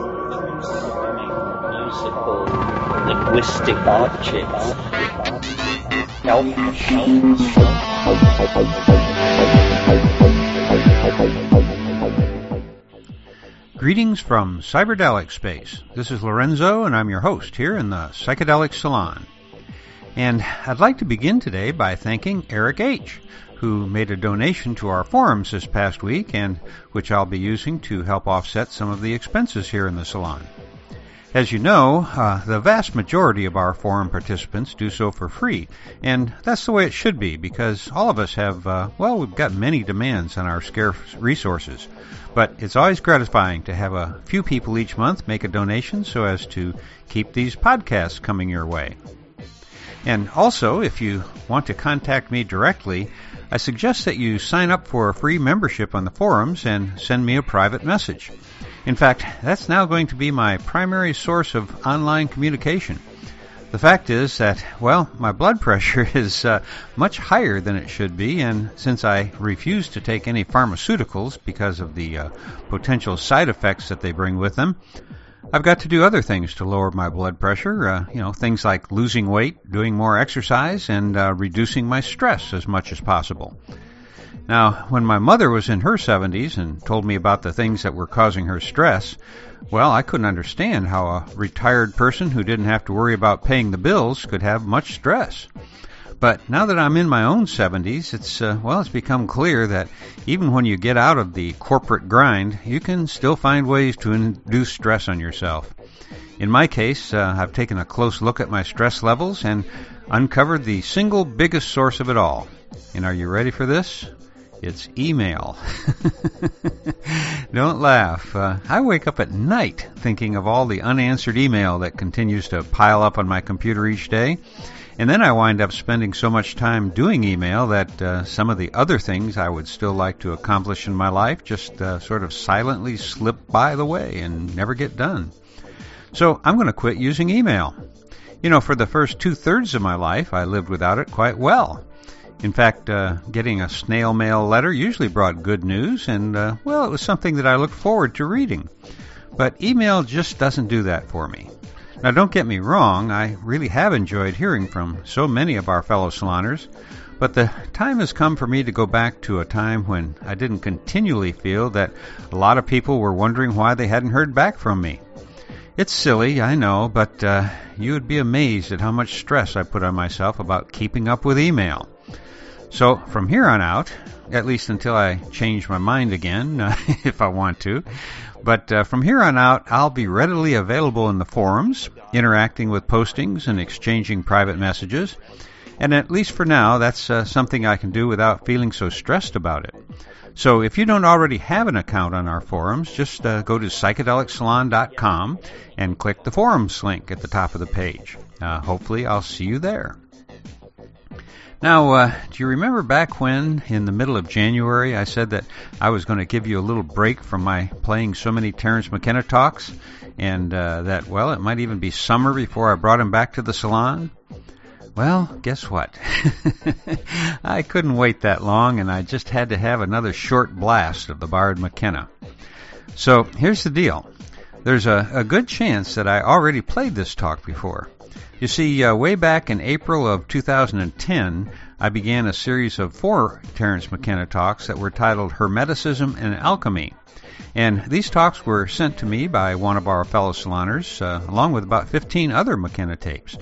musical linguistic objects. Greetings from Cyberdelic Space. This is Lorenzo, and I'm your host here in the Psychedelic Salon. And I'd like to begin today by thanking Eric H., who made a donation to our forums this past week, and which I'll be using to help offset some of the expenses here in the salon. As you know, uh, the vast majority of our forum participants do so for free, and that's the way it should be because all of us have, uh, well, we've got many demands on our scarce resources. But it's always gratifying to have a few people each month make a donation so as to keep these podcasts coming your way. And also, if you want to contact me directly, I suggest that you sign up for a free membership on the forums and send me a private message. In fact, that's now going to be my primary source of online communication. The fact is that, well, my blood pressure is uh, much higher than it should be, and since I refuse to take any pharmaceuticals because of the uh, potential side effects that they bring with them, I've got to do other things to lower my blood pressure. Uh, you know, things like losing weight, doing more exercise, and uh, reducing my stress as much as possible. Now, when my mother was in her 70s and told me about the things that were causing her stress, well, I couldn't understand how a retired person who didn't have to worry about paying the bills could have much stress. But now that I'm in my own 70s, it's uh, well, it's become clear that even when you get out of the corporate grind, you can still find ways to induce stress on yourself. In my case, uh, I've taken a close look at my stress levels and uncovered the single biggest source of it all. And are you ready for this? It's email. Don't laugh. Uh, I wake up at night thinking of all the unanswered email that continues to pile up on my computer each day. And then I wind up spending so much time doing email that uh, some of the other things I would still like to accomplish in my life just uh, sort of silently slip by the way and never get done. So I'm going to quit using email. You know, for the first two thirds of my life, I lived without it quite well. In fact, uh, getting a snail mail letter usually brought good news, and uh, well, it was something that I looked forward to reading. But email just doesn't do that for me. Now, don't get me wrong, I really have enjoyed hearing from so many of our fellow saloners, but the time has come for me to go back to a time when I didn't continually feel that a lot of people were wondering why they hadn't heard back from me. It's silly, I know, but uh, you would be amazed at how much stress I put on myself about keeping up with email. So from here on out, at least until I change my mind again, uh, if I want to, but uh, from here on out, I'll be readily available in the forums, interacting with postings and exchanging private messages. And at least for now, that's uh, something I can do without feeling so stressed about it. So if you don't already have an account on our forums, just uh, go to psychedelicsalon.com and click the forums link at the top of the page. Uh, hopefully, I'll see you there. Now, uh, do you remember back when, in the middle of January, I said that I was going to give you a little break from my playing so many Terence McKenna talks, and uh, that, well, it might even be summer before I brought him back to the salon? Well, guess what? I couldn't wait that long, and I just had to have another short blast of the Bard McKenna. So here's the deal. There's a, a good chance that I already played this talk before. You see, uh, way back in April of 2010, I began a series of four Terence McKenna talks that were titled Hermeticism and Alchemy. And these talks were sent to me by one of our fellow saloners, uh, along with about 15 other McKenna tapes.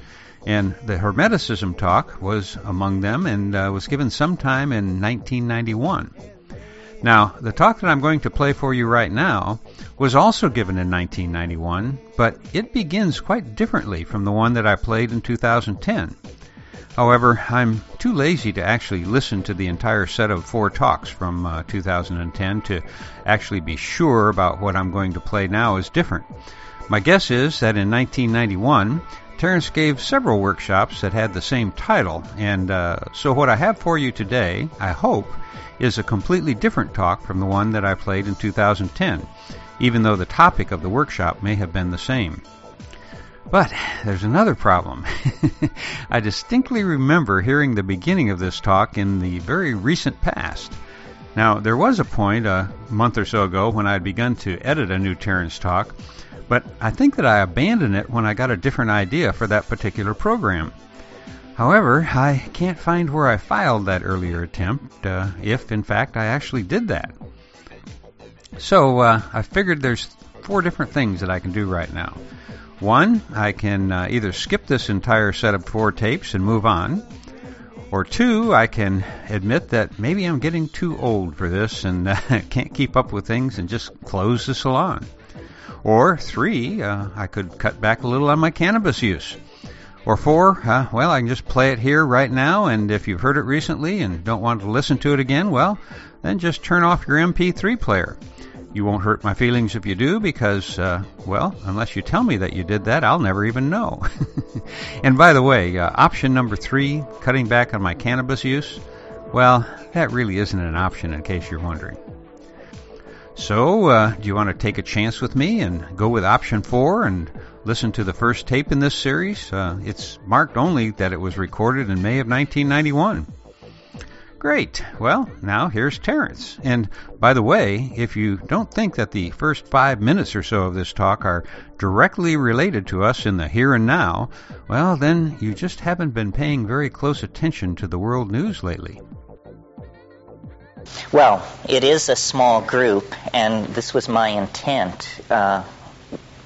And the Hermeticism talk was among them and uh, was given sometime in 1991. Now, the talk that I'm going to play for you right now was also given in 1991, but it begins quite differently from the one that I played in 2010. However, I'm too lazy to actually listen to the entire set of four talks from uh, 2010 to actually be sure about what I'm going to play now is different. My guess is that in 1991, Terence gave several workshops that had the same title, and uh, so what I have for you today, I hope, is a completely different talk from the one that I played in 2010, even though the topic of the workshop may have been the same. But there's another problem. I distinctly remember hearing the beginning of this talk in the very recent past. Now, there was a point a month or so ago when I had begun to edit a new Terence talk, but I think that I abandoned it when I got a different idea for that particular program. However, I can't find where I filed that earlier attempt, uh, if in fact I actually did that. So uh, I figured there's four different things that I can do right now. One, I can uh, either skip this entire set of four tapes and move on, or two, I can admit that maybe I'm getting too old for this and uh, can't keep up with things and just close the salon. Or three, uh, I could cut back a little on my cannabis use. Or four, uh, well, I can just play it here right now, and if you've heard it recently and don't want to listen to it again, well, then just turn off your MP3 player. You won't hurt my feelings if you do, because, uh, well, unless you tell me that you did that, I'll never even know. and by the way, uh, option number three, cutting back on my cannabis use, well, that really isn't an option in case you're wondering. So, uh, do you want to take a chance with me and go with option four and listen to the first tape in this series. Uh, it's marked only that it was recorded in May of 1991. Great. Well, now here's Terence. And by the way, if you don't think that the first five minutes or so of this talk are directly related to us in the here and now, well, then you just haven't been paying very close attention to the world news lately. Well, it is a small group, and this was my intent. Uh,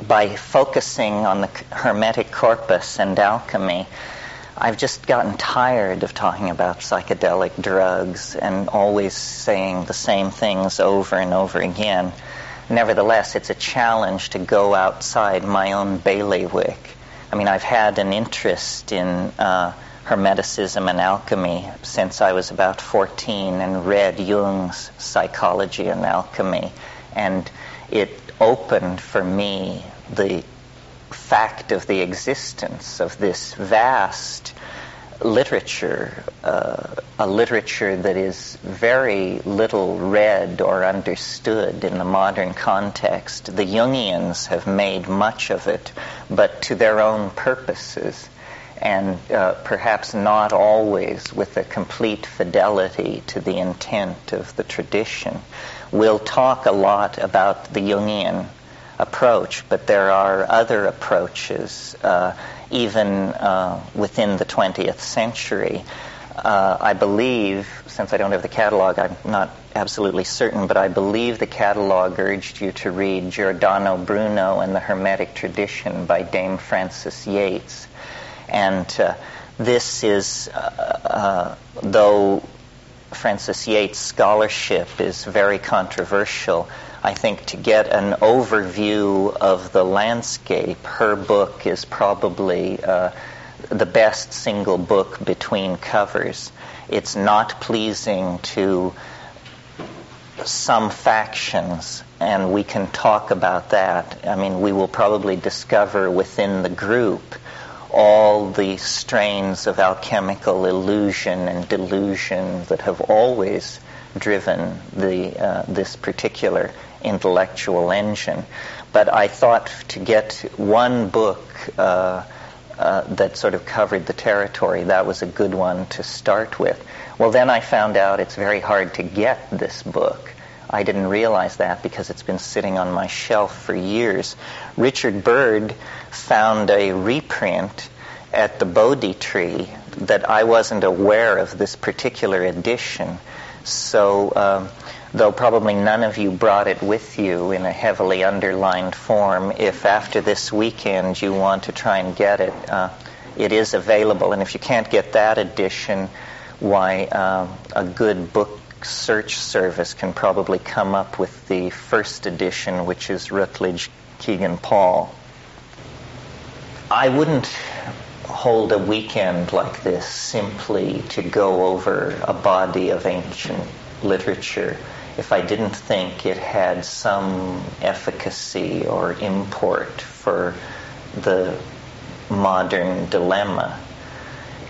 by focusing on the Hermetic corpus and alchemy, I've just gotten tired of talking about psychedelic drugs and always saying the same things over and over again. Nevertheless, it's a challenge to go outside my own bailiwick. I mean, I've had an interest in uh, Hermeticism and alchemy since I was about 14 and read Jung's Psychology and Alchemy. And it opened for me the fact of the existence of this vast literature, uh, a literature that is very little read or understood in the modern context. The Jungians have made much of it, but to their own purposes, and uh, perhaps not always with a complete fidelity to the intent of the tradition. We'll talk a lot about the Jungian approach, but there are other approaches, uh, even uh, within the 20th century. Uh, I believe, since I don't have the catalog, I'm not absolutely certain, but I believe the catalog urged you to read Giordano Bruno and the Hermetic Tradition by Dame Frances Yates. And uh, this is, uh, uh, though Frances Yates' scholarship is very controversial, I think to get an overview of the landscape, her book is probably uh, the best single book between covers. It's not pleasing to some factions, and we can talk about that. I mean, we will probably discover within the group all the strains of alchemical illusion and delusion that have always driven the, uh, this particular intellectual engine. But I thought to get one book uh, uh, that sort of covered the territory, that was a good one to start with. Well, then I found out it's very hard to get this book. I didn't realize that because it's been sitting on my shelf for years. Richard Bird found a reprint at the Bodhi tree that I wasn't aware of this particular edition. So um, though probably none of you brought it with you in a heavily underlined form, if after this weekend you want to try and get it, uh, it is available. And if you can't get that edition, why, uh, a good book search service can probably come up with the first edition, which is Routledge Kegan Paul. I wouldn't hold a weekend like this simply to go over a body of ancient literature if I didn't think it had some efficacy or import for the modern dilemma.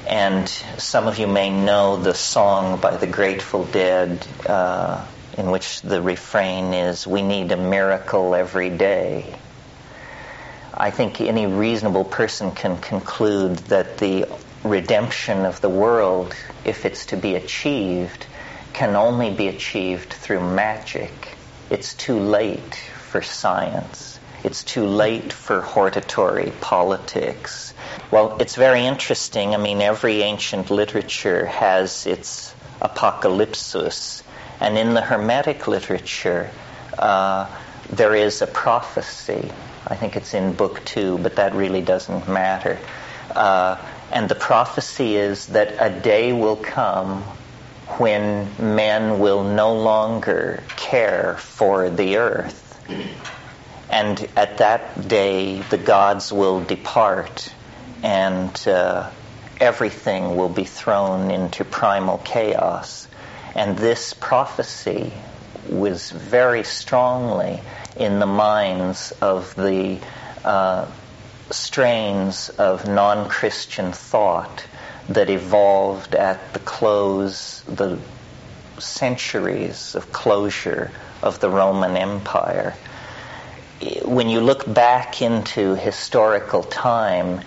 And some of you may know the song by the Grateful Dead uh, in which the refrain is, We need a miracle every day. I think any reasonable person can conclude that the redemption of the world, if it's to be achieved, can only be achieved through magic. It's too late for science. It's too late for hortatory politics. Well, it's very interesting. I mean, every ancient literature has its apocalypsis, and in the Hermetic literature, uh, there is a prophecy. I think it's in Book Two, but that really doesn't matter. Uh, and the prophecy is that a day will come when men will no longer care for the earth. And at that day, the gods will depart and uh, everything will be thrown into primal chaos. And this prophecy was very strongly in the minds of the uh, strains of non Christian thought that evolved at the close, the centuries of closure of the Roman Empire. When you look back into historical time,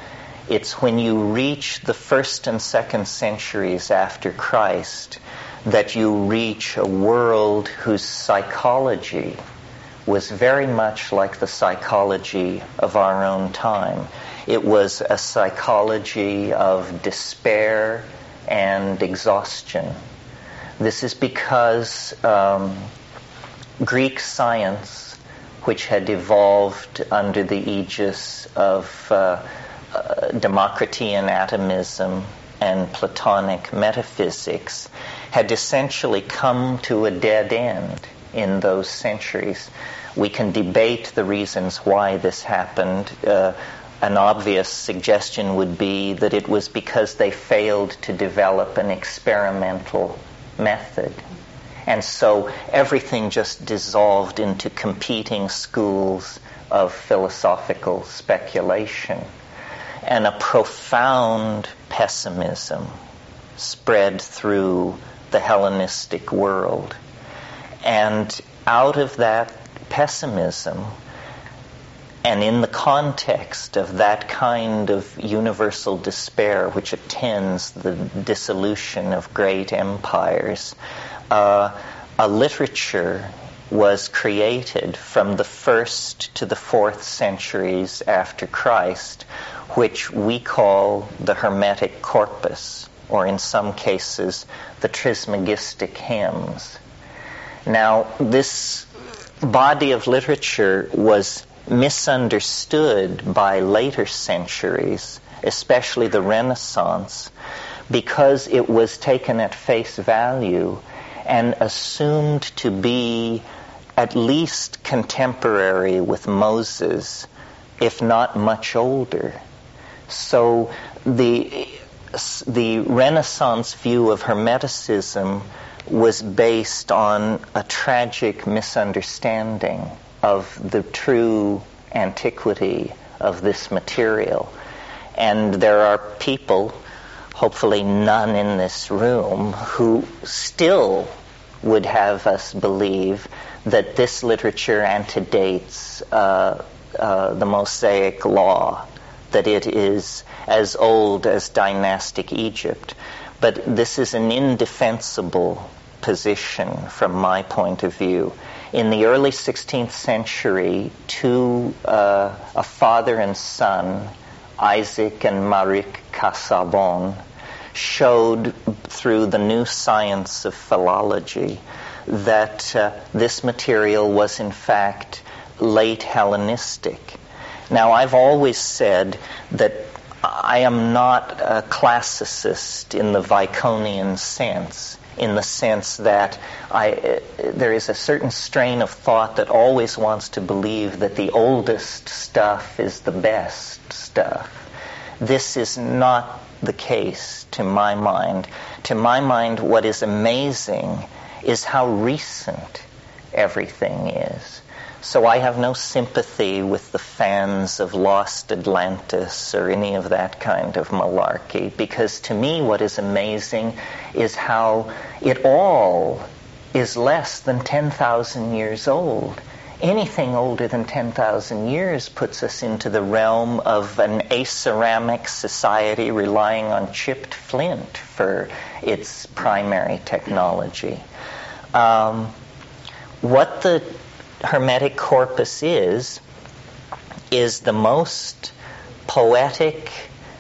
it's when you reach the first and second centuries after Christ that you reach a world whose psychology was very much like the psychology of our own time. It was a psychology of despair and exhaustion. This is because um, Greek science, which had evolved under the aegis of uh, uh, and atomism and Platonic metaphysics, had essentially come to a dead end in those centuries. We can debate the reasons why this happened. Uh, an obvious suggestion would be that it was because they failed to develop an experimental method. And so everything just dissolved into competing schools of philosophical speculation. And a profound pessimism spread through the Hellenistic world. And out of that pessimism, and in the context of that kind of universal despair which attends the dissolution of great empires, uh, a literature was created from the first to the fourth centuries after Christ, which we call the Hermetic corpus, or in some cases, the Trismegistic hymns. Now, this body of literature was misunderstood by later centuries, especially the Renaissance, because it was taken at face value and assumed to be at least contemporary with Moses, if not much older. So the the Renaissance view of Hermeticism was based on a tragic misunderstanding of the true antiquity of this material. And there are people, hopefully none in this room, who still would have us believe that this literature antedates uh, uh, the Mosaic law, that it is as old as dynastic Egypt. But this is an indefensible position from my point of view in the early 16th century, two, uh, a father and son, Isaac and Méric Casaubon, showed through the new science of philology that uh, this material was in fact late Hellenistic. Now, I've always said that I am not a classicist in the Viconian sense in the sense that I, there is a certain strain of thought that always wants to believe that the oldest stuff is the best stuff. This is not the case to my mind. To my mind, what is amazing is how recent everything is. So I have no sympathy with the fans of Lost Atlantis or any of that kind of malarkey because to me what is amazing is how it all is less than 10,000 years old. Anything older than 10,000 years puts us into the realm of an aceramic society relying on chipped flint for its primary technology. Um, what the Hermetic corpus is, is the most poetic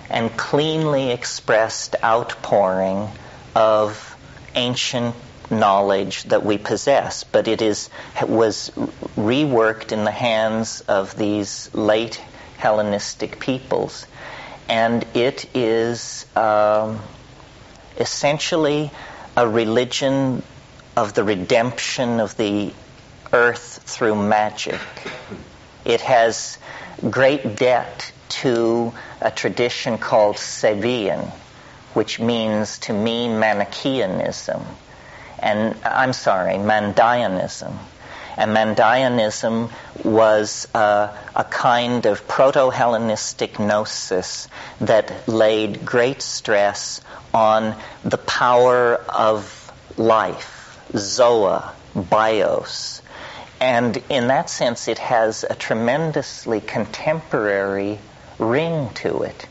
and cleanly expressed outpouring of ancient knowledge that we possess, but it is was reworked in the hands of these late Hellenistic peoples, and it is um, essentially a religion of the redemption of the earth through magic. It has great debt to a tradition called Sabaean, which means to me Manichaeanism. And I'm sorry, Mandaeanism. And Mandaeanism was uh, a kind of proto Hellenistic gnosis that laid great stress on the power of life, Zoe, bios. And in that sense, it has a tremendously contemporary ring to it.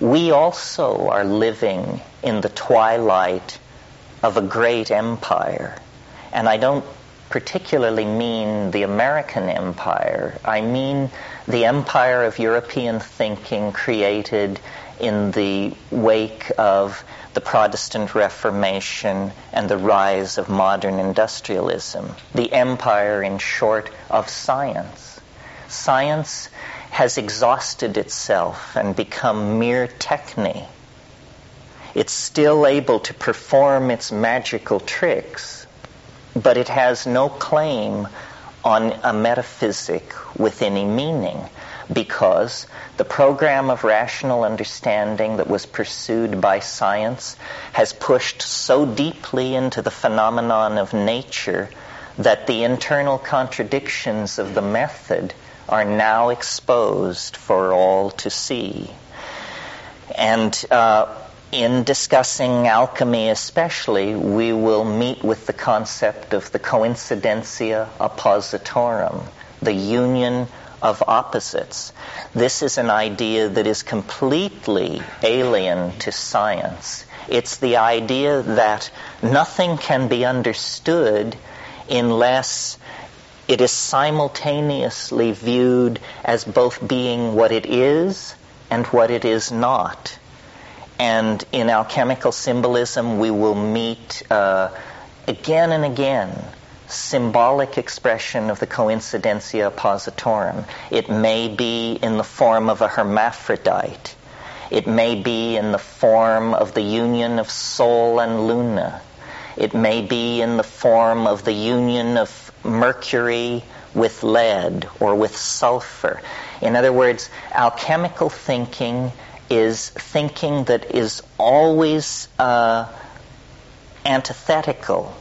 We also are living in the twilight of a great empire. And I don't particularly mean the American empire. I mean the empire of European thinking created in the wake of the Protestant Reformation and the rise of modern industrialism. The empire, in short, of science. Science has exhausted itself and become mere techne. It's still able to perform its magical tricks, but it has no claim on a metaphysic with any meaning because the program of rational understanding that was pursued by science has pushed so deeply into the phenomenon of nature that the internal contradictions of the method are now exposed for all to see. And uh, in discussing alchemy especially, we will meet with the concept of the coincidentia oppositorum, the union of opposites. This is an idea that is completely alien to science. It's the idea that nothing can be understood unless it is simultaneously viewed as both being what it is and what it is not. And in alchemical symbolism, we will meet uh, again and again symbolic expression of the coincidentia oppositorum. It may be in the form of a hermaphrodite. It may be in the form of the union of Sol and Luna. It may be in the form of the union of mercury with lead or with sulfur. In other words, alchemical thinking is thinking that is always uh, antithetical,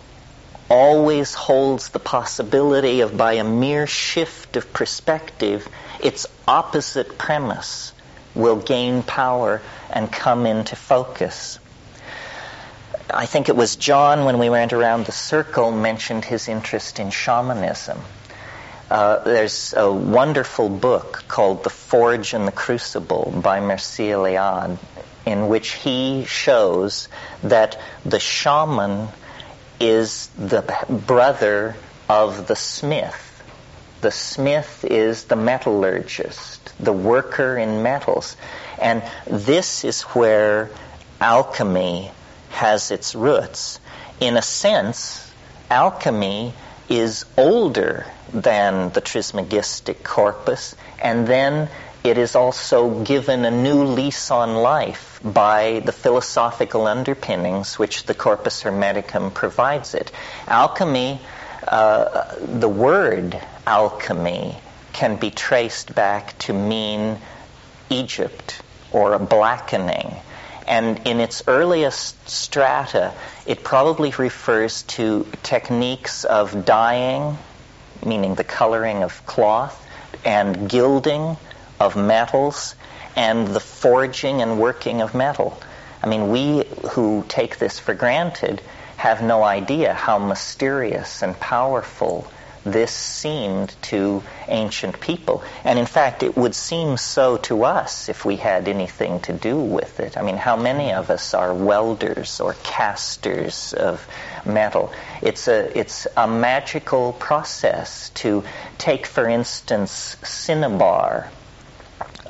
always holds the possibility of, by a mere shift of perspective, its opposite premise will gain power and come into focus. I think it was John, when we went around the circle, mentioned his interest in shamanism. Uh, there's a wonderful book called The Forge and the Crucible by Mircea Eliade, in which he shows that the shaman is the brother of the smith. The smith is the metallurgist, the worker in metals. And this is where alchemy has its roots. In a sense, alchemy is older than the Trismegistic corpus, and then it is also given a new lease on life by the philosophical underpinnings which the Corpus Hermeticum provides it. Alchemy, uh, the word alchemy, can be traced back to mean Egypt or a blackening. And in its earliest strata, it probably refers to techniques of dyeing, meaning the coloring of cloth, and gilding of metals, and the forging and working of metal. I mean, we who take this for granted have no idea how mysterious and powerful this seemed to ancient people. And in fact, it would seem so to us if we had anything to do with it. I mean, how many of us are welders or casters of metal? It's a, it's a magical process to take, for instance, cinnabar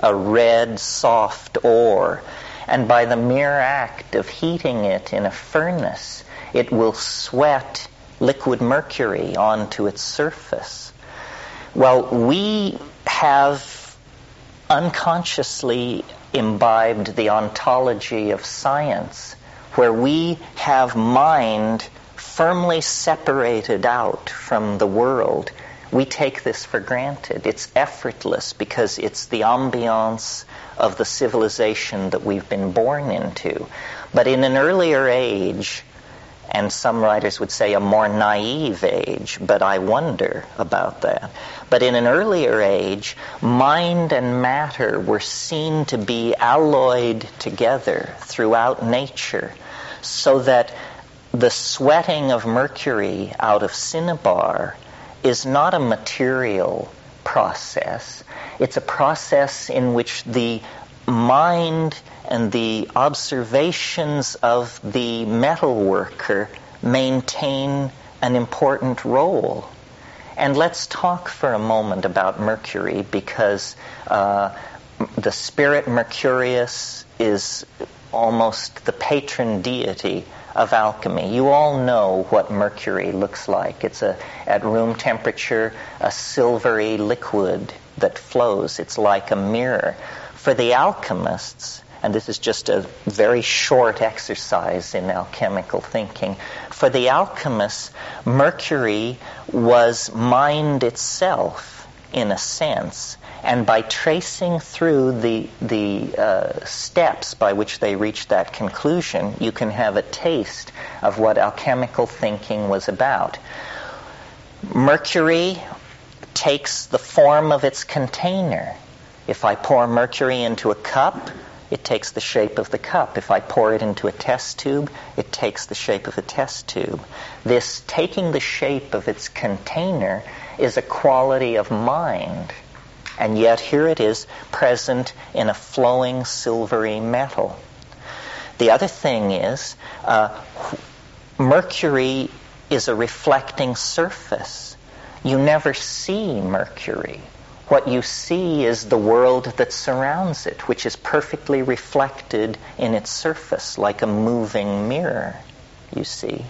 a red, soft ore. And by the mere act of heating it in a furnace, it will sweat liquid mercury onto its surface. Well, we have unconsciously imbibed the ontology of science, where we have mind firmly separated out from the world. We take this for granted. It's effortless because it's the ambiance of the civilization that we've been born into. But in an earlier age, and some writers would say a more naive age, but I wonder about that. But in an earlier age, mind and matter were seen to be alloyed together throughout nature, so that the sweating of mercury out of cinnabar is not a material process. It's a process in which the mind and the observations of the metal worker maintain an important role. And let's talk for a moment about Mercury because uh, the spirit Mercurius is almost the patron deity of alchemy. You all know what mercury looks like. It's a, at room temperature, a silvery liquid that flows. It's like a mirror. For the alchemists, and this is just a very short exercise in alchemical thinking. For the alchemists, mercury was mind itself, in a sense. And by tracing through the, the uh, steps by which they reached that conclusion, you can have a taste of what alchemical thinking was about. Mercury takes the form of its container. If I pour mercury into a cup, it takes the shape of the cup. If I pour it into a test tube, it takes the shape of a test tube. This taking the shape of its container is a quality of mind. And yet here it is present in a flowing silvery metal. The other thing is, uh, mercury is a reflecting surface. You never see mercury. What you see is the world that surrounds it, which is perfectly reflected in its surface, like a moving mirror, you see.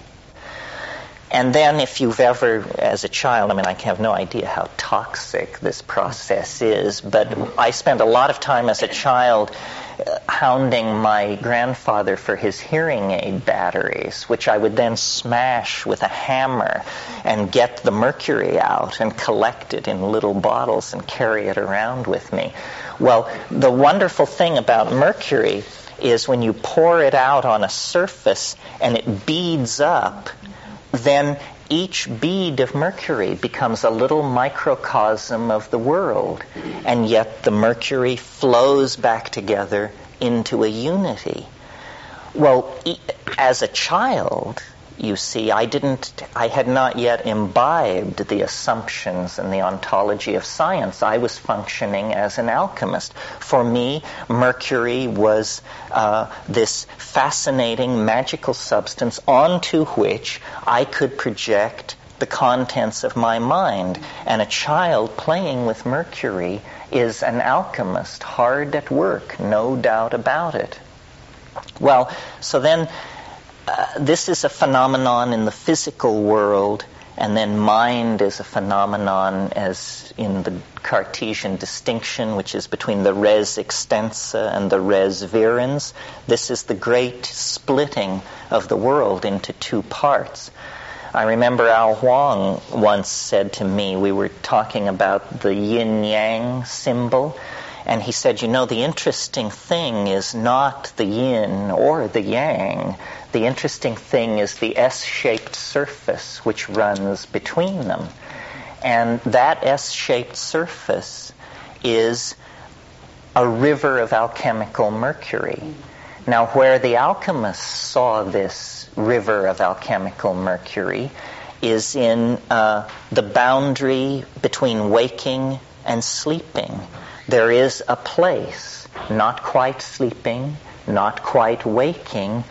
And then, if you've ever, as a child, I mean, I have no idea how toxic this process is, but I spent a lot of time as a child uh, hounding my grandfather for his hearing aid batteries, which I would then smash with a hammer and get the mercury out and collect it in little bottles and carry it around with me. Well, the wonderful thing about mercury is when you pour it out on a surface and it beads up, then each bead of mercury becomes a little microcosm of the world, and yet the mercury flows back together into a unity. Well, as a child, you see, I didn't, I had not yet imbibed the assumptions and the ontology of science. I was functioning as an alchemist. For me, mercury was uh, this fascinating magical substance onto which I could project the contents of my mind. And a child playing with mercury is an alchemist, hard at work, no doubt about it. Well, so then uh, this is a phenomenon in the physical world, and then mind is a phenomenon as in the Cartesian distinction, which is between the res extensa and the res virens. This is the great splitting of the world into two parts. I remember Al Huang once said to me, we were talking about the yin yang symbol, and he said, You know, the interesting thing is not the yin or the yang. The interesting thing is the S shaped surface which runs between them. And that S shaped surface is a river of alchemical mercury. Now, where the alchemists saw this river of alchemical mercury is in uh, the boundary between waking and sleeping there is a place, not quite sleeping, not quite waking,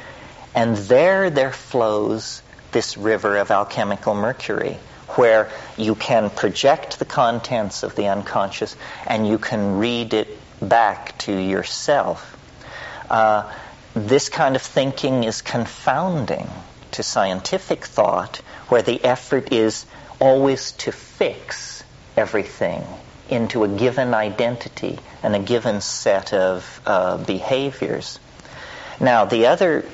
and there there flows this river of alchemical mercury where you can project the contents of the unconscious and you can read it back to yourself. Uh, this kind of thinking is confounding to scientific thought, where the effort is always to fix everything into a given identity and a given set of uh, behaviors. Now, the other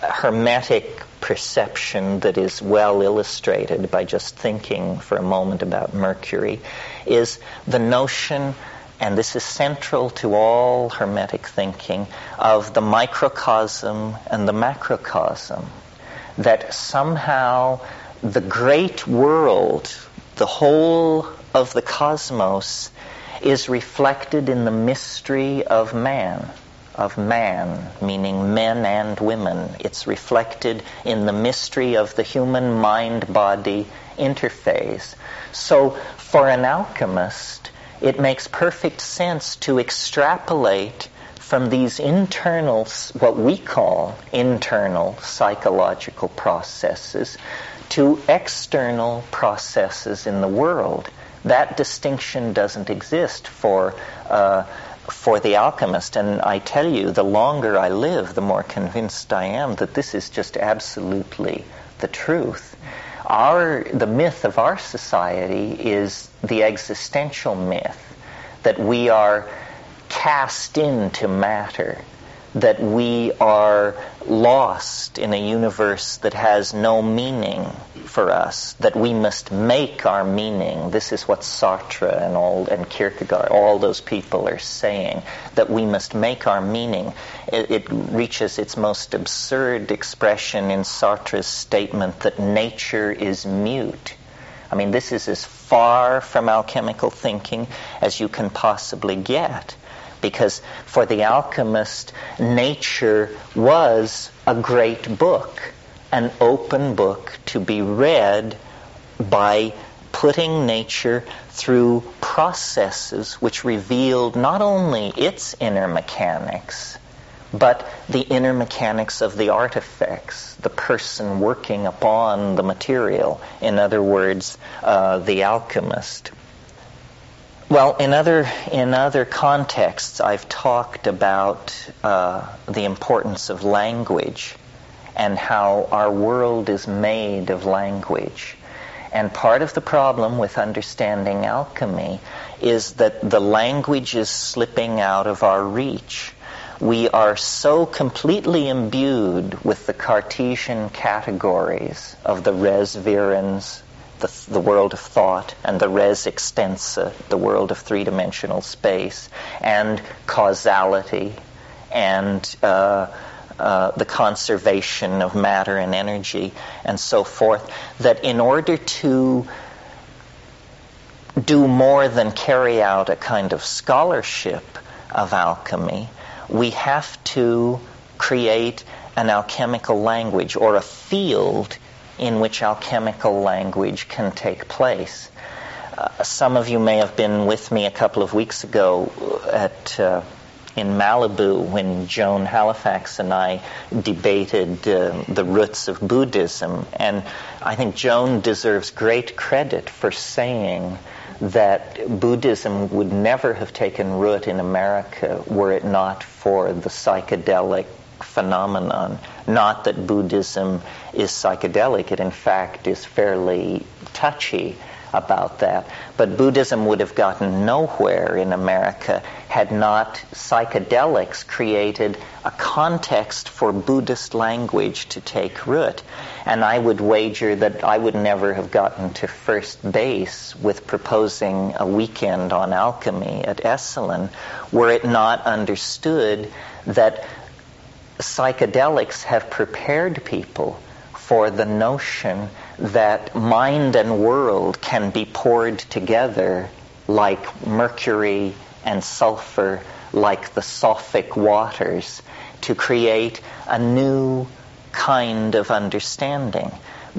hermetic perception that is well illustrated by just thinking for a moment about Mercury is the notion, and this is central to all Hermetic thinking, of the microcosm and the macrocosm. That somehow the great world, the whole of the cosmos, is reflected in the mystery of man of man, meaning men and women. It's reflected in the mystery of the human mind body interface. So, for an alchemist, it makes perfect sense to extrapolate from these internal, what we call internal psychological processes, to external processes in the world. That distinction doesn't exist for uh, for the alchemist. And I tell you, the longer I live, the more convinced I am that this is just absolutely the truth. Our, the myth of our society is the existential myth that we are cast into matter that we are lost in a universe that has no meaning for us, that we must make our meaning. This is what Sartre and all and Kierkegaard, all those people are saying, that we must make our meaning. It, it reaches its most absurd expression in Sartre's statement that nature is mute. I mean, this is as far from alchemical thinking as you can possibly get because for the alchemist, nature was a great book, an open book to be read by putting nature through processes which revealed not only its inner mechanics, but the inner mechanics of the artifacts, the person working upon the material, in other words, uh, the alchemist. Well, in other in other contexts, I've talked about uh, the importance of language and how our world is made of language. And part of the problem with understanding alchemy is that the language is slipping out of our reach. We are so completely imbued with the Cartesian categories of the res virens, the, the world of thought, and the res extensa, the world of three dimensional space, and causality, and uh, uh, the conservation of matter and energy, and so forth, that in order to do more than carry out a kind of scholarship of alchemy, we have to create an alchemical language or a field in which alchemical language can take place. Uh, some of you may have been with me a couple of weeks ago at uh, in Malibu when Joan Halifax and I debated uh, the roots of Buddhism, and I think Joan deserves great credit for saying that Buddhism would never have taken root in America were it not for the psychedelic phenomenon. Not that Buddhism is psychedelic, it in fact is fairly touchy about that. But Buddhism would have gotten nowhere in America had not psychedelics created a context for Buddhist language to take root. And I would wager that I would never have gotten to first base with proposing a weekend on alchemy at Esalen were it not understood that psychedelics have prepared people for the notion that mind and world can be poured together like mercury and sulfur, like the Sophic waters, to create a new kind of understanding.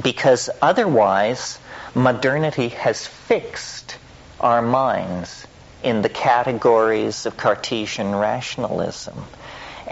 Because otherwise, modernity has fixed our minds in the categories of Cartesian rationalism.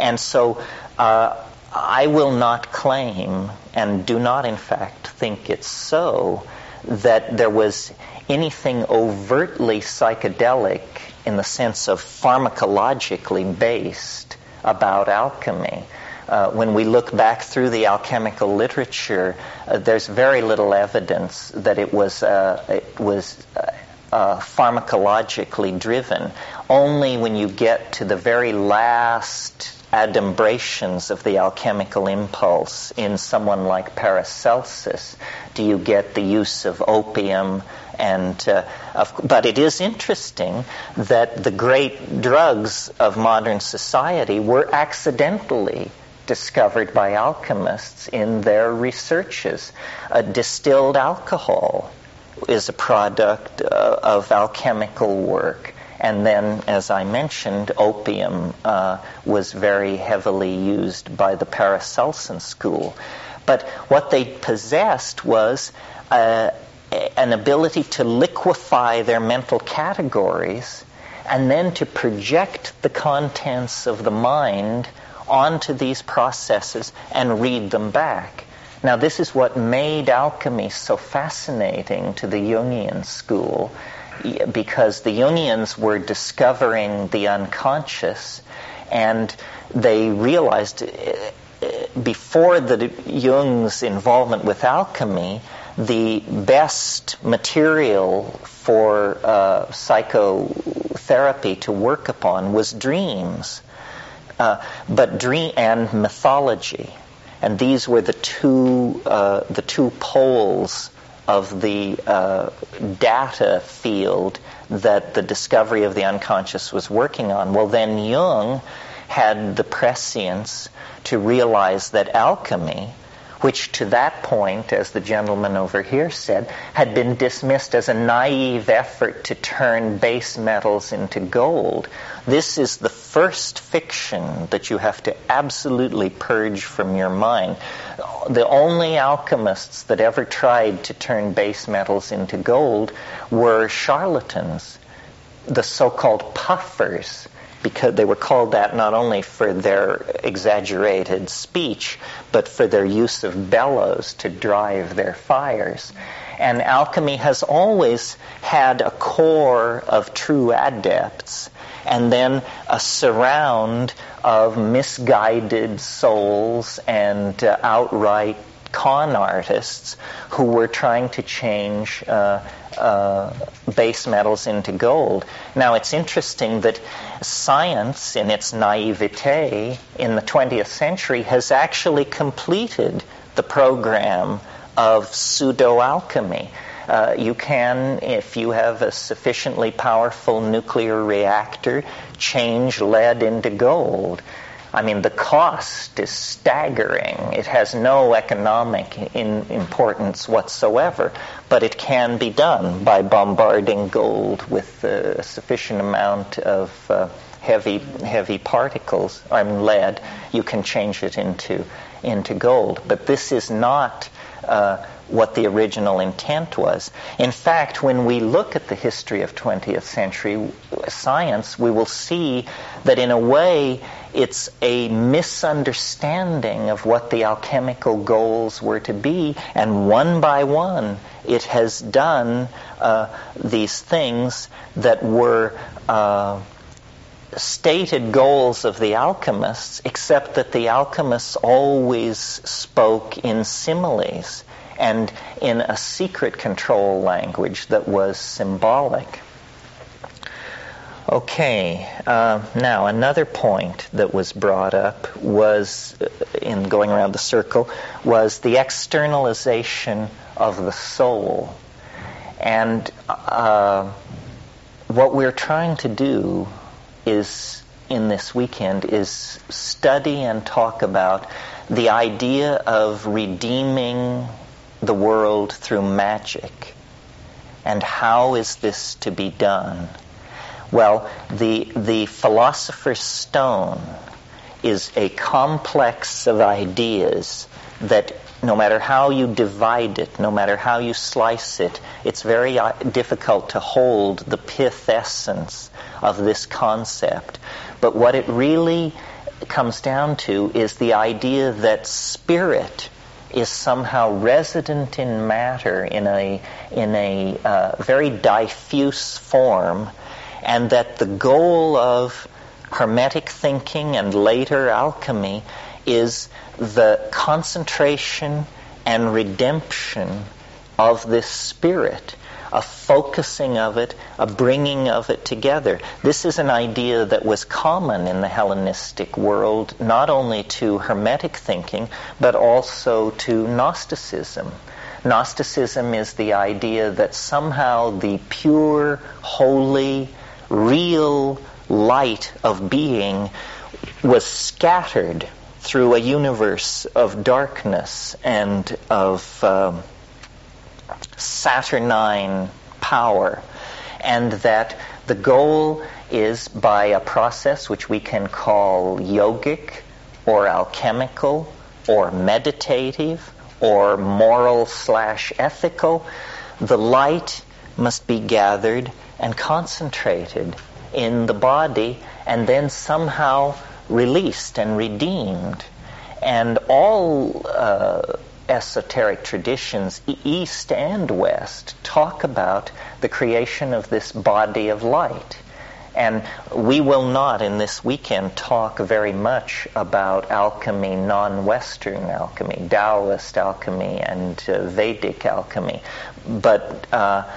And so uh, I will not claim, and do not in fact think it's so, that there was anything overtly psychedelic in the sense of pharmacologically based about alchemy. Uh, when we look back through the alchemical literature, uh, there's very little evidence that it was uh, it was uh, uh, pharmacologically driven. Only when you get to the very last adumbrations of the alchemical impulse in someone like Paracelsus do you get the use of opium and uh, of, but it is interesting that the great drugs of modern society were accidentally discovered by alchemists in their researches. A distilled alcohol is a product uh, of alchemical work. And then, as I mentioned, opium uh, was very heavily used by the Paracelsian school. But what they possessed was uh, an ability to liquefy their mental categories and then to project the contents of the mind onto these processes and read them back. Now, this is what made alchemy so fascinating to the Jungian school because the Jungians were discovering the unconscious and they realized uh, before the Jung's involvement with alchemy, the best material for uh, psychotherapy to work upon was dreams, uh, but dream and mythology, and these were the two uh, the two poles of the uh, data field that the discovery of the unconscious was working on. Well, then Jung had the prescience to realize that alchemy, which to that point, as the gentleman over here said, had been dismissed as a naive effort to turn base metals into gold. This is the first fiction that you have to absolutely purge from your mind. The only alchemists that ever tried to turn base metals into gold were charlatans, the so-called puffers because they were called that not only for their exaggerated speech, but for their use of bellows to drive their fires. And alchemy has always had a core of true adepts and then a surround of misguided souls and uh, outright con artists who were trying to change uh, uh, base metals into gold. Now, it's interesting that science, in its naivete in the 20th century, has actually completed the program of pseudo alchemy. Uh, you can, if you have a sufficiently powerful nuclear reactor, change lead into gold. I mean, the cost is staggering. It has no economic in importance whatsoever, but it can be done by bombarding gold with a sufficient amount of uh, heavy heavy particles. I mean, lead. You can change it into into gold, but this is not. Uh, what the original intent was. In fact, when we look at the history of 20th century science, we will see that in a way it's a misunderstanding of what the alchemical goals were to be, and one by one it has done uh, these things that were. Uh, stated goals of the alchemists, except that the alchemists always spoke in similes and in a secret control language that was symbolic. Okay, uh, now another point that was brought up was, uh, in going around the circle, was the externalization of the soul. And uh, what we're trying to do is, in this weekend, is study and talk about the idea of redeeming the world through magic. And how is this to be done? Well, the, the philosopher's stone is a complex of ideas that no matter how you divide it, no matter how you slice it, it's very uh, difficult to hold the pith essence of this concept. But what it really comes down to is the idea that spirit is somehow resident in matter in a, in a uh, very diffuse form, and that the goal of Hermetic thinking and later alchemy is the concentration and redemption of this spirit a focusing of it, a bringing of it together. This is an idea that was common in the Hellenistic world, not only to Hermetic thinking, but also to Gnosticism. Gnosticism is the idea that somehow the pure, holy, real light of being was scattered through a universe of darkness and of um, saturnine power, and that the goal is by a process which we can call yogic or alchemical or meditative or moral slash ethical, the light must be gathered and concentrated in the body and then somehow released and redeemed. And all uh, esoteric traditions, East and West, talk about the creation of this body of light. And we will not in this weekend talk very much about alchemy, non Western alchemy, Taoist alchemy, and uh, Vedic alchemy. But uh,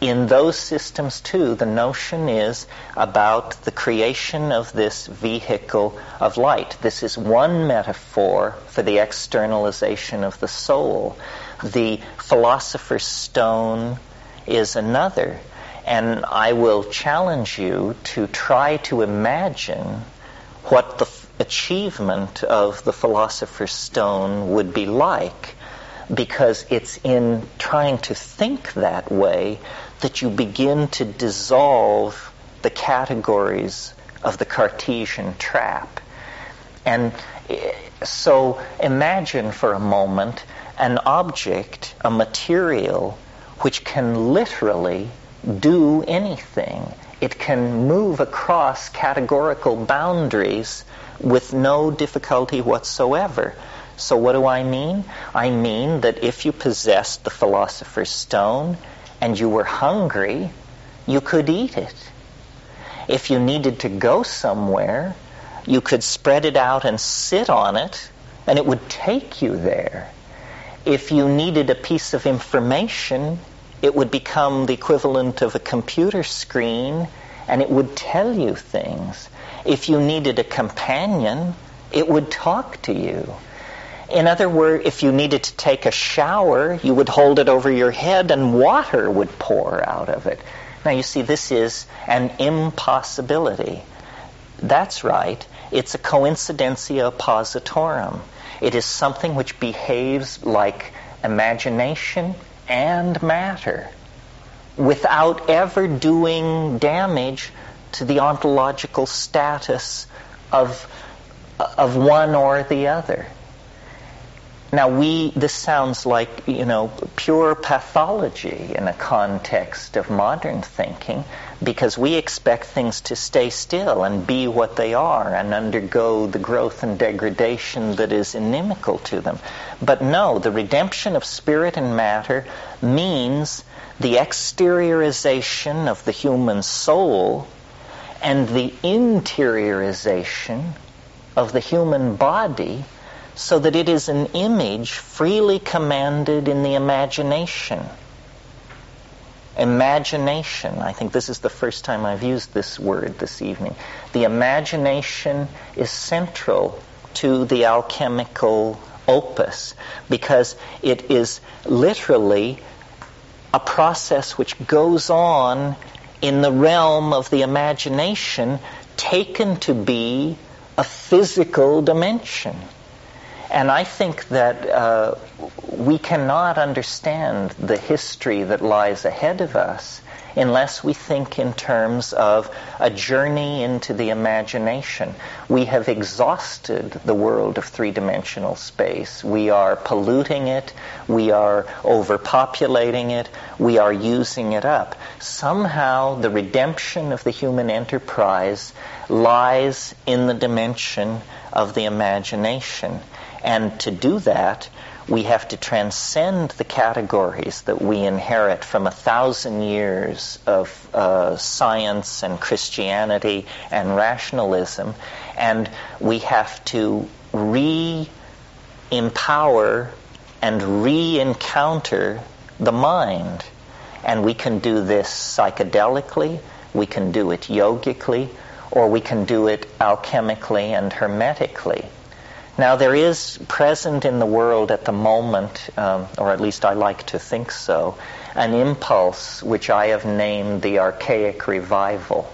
in those systems too, the notion is about the creation of this vehicle of light. This is one metaphor for the externalization of the soul. The philosopher's stone is another. And I will challenge you to try to imagine what the f- achievement of the philosopher's stone would be like because it's in trying to think that way that you begin to dissolve the categories of the Cartesian trap. And eh, so imagine for a moment an object, a material, which can literally do anything. It can move across categorical boundaries with no difficulty whatsoever. So what do I mean? I mean that if you possess the philosopher's stone and you were hungry, you could eat it. If you needed to go somewhere, you could spread it out and sit on it, and it would take you there. If you needed a piece of information, it would become the equivalent of a computer screen, and it would tell you things. If you needed a companion, it would talk to you. In other words, if you needed to take a shower, you would hold it over your head and water would pour out of it. Now you see, this is an impossibility. That's right. It's a coincidentia oppositorum. It is something which behaves like imagination and matter without ever doing damage to the ontological status of, of one or the other. Now we, this sounds like, you know, pure pathology in a context of modern thinking because we expect things to stay still and be what they are and undergo the growth and degradation that is inimical to them. But no, the redemption of spirit and matter means the exteriorization of the human soul and the interiorization of the human body so that it is an image freely commanded in the imagination. Imagination. I think this is the first time I've used this word this evening. The imagination is central to the alchemical opus because it is literally a process which goes on in the realm of the imagination taken to be a physical dimension. And I think that uh, we cannot understand the history that lies ahead of us unless we think in terms of a journey into the imagination. We have exhausted the world of three dimensional space. We are polluting it, we are overpopulating it, we are using it up. Somehow the redemption of the human enterprise lies in the dimension of the imagination. And to do that, we have to transcend the categories that we inherit from a thousand years of uh, science and Christianity and rationalism, and we have to re empower and re encounter the mind. And we can do this psychedelically, we can do it yogically, or we can do it alchemically and hermetically. Now, there is present in the world at the moment, um, or at least I like to think so, an impulse which I have named the archaic revival.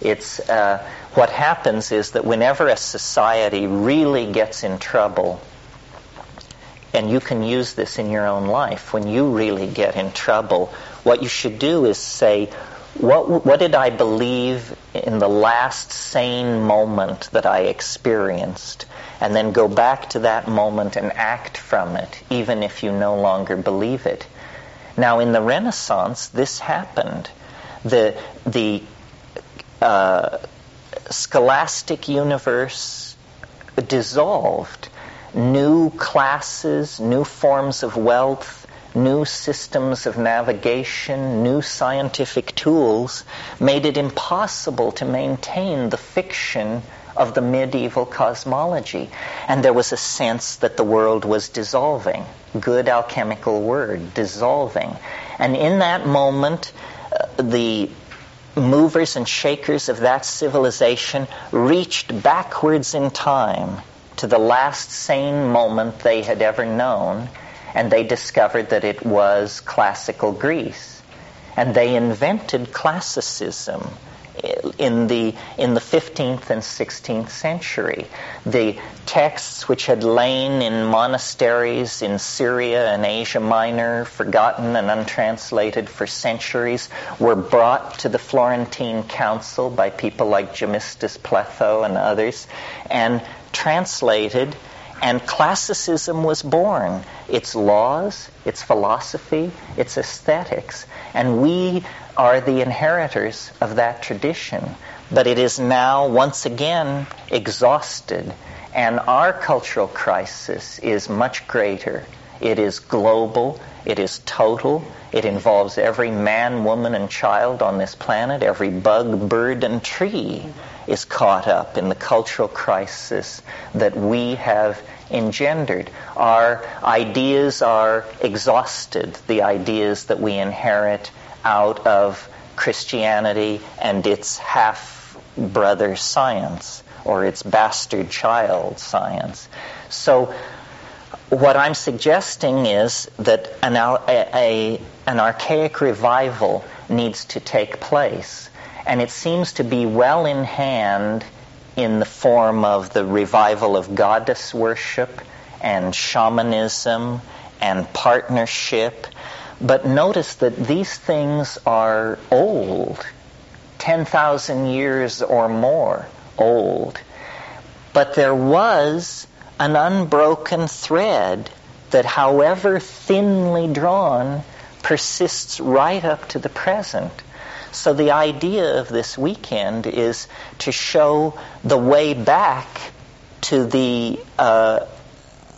It's uh, what happens is that whenever a society really gets in trouble, and you can use this in your own life, when you really get in trouble, what you should do is say, what, what did I believe in the last sane moment that I experienced? And then go back to that moment and act from it, even if you no longer believe it. Now, in the Renaissance, this happened. The, the uh, scholastic universe dissolved. New classes, new forms of wealth, new systems of navigation, new scientific tools made it impossible to maintain the fiction of the medieval cosmology. And there was a sense that the world was dissolving. Good alchemical word, dissolving. And in that moment, uh, the movers and shakers of that civilization reached backwards in time to the last sane moment they had ever known and they discovered that it was classical Greece. And they invented classicism in the in the 15th and 16th century. The texts which had lain in monasteries in Syria and Asia Minor, forgotten and untranslated for centuries, were brought to the Florentine Council by people like Gemistus Pletho and others, and translated and classicism was born. Its laws, its philosophy, its aesthetics. And we are the inheritors of that tradition. But it is now once again exhausted. And our cultural crisis is much greater. It is global. It is total. It involves every man, woman, and child on this planet, every bug, bird, and tree is caught up in the cultural crisis that we have engendered. Our ideas are exhausted, the ideas that we inherit out of Christianity and its half brother science or its bastard child science. So, what I'm suggesting is that an, a, a, an archaic revival needs to take place. And it seems to be well in hand in the form of the revival of goddess worship and shamanism and partnership. But notice that these things are old, 10,000 years or more old. But there was an unbroken thread that, however thinly drawn, persists right up to the present. So the idea of this weekend is to show the way back to the uh,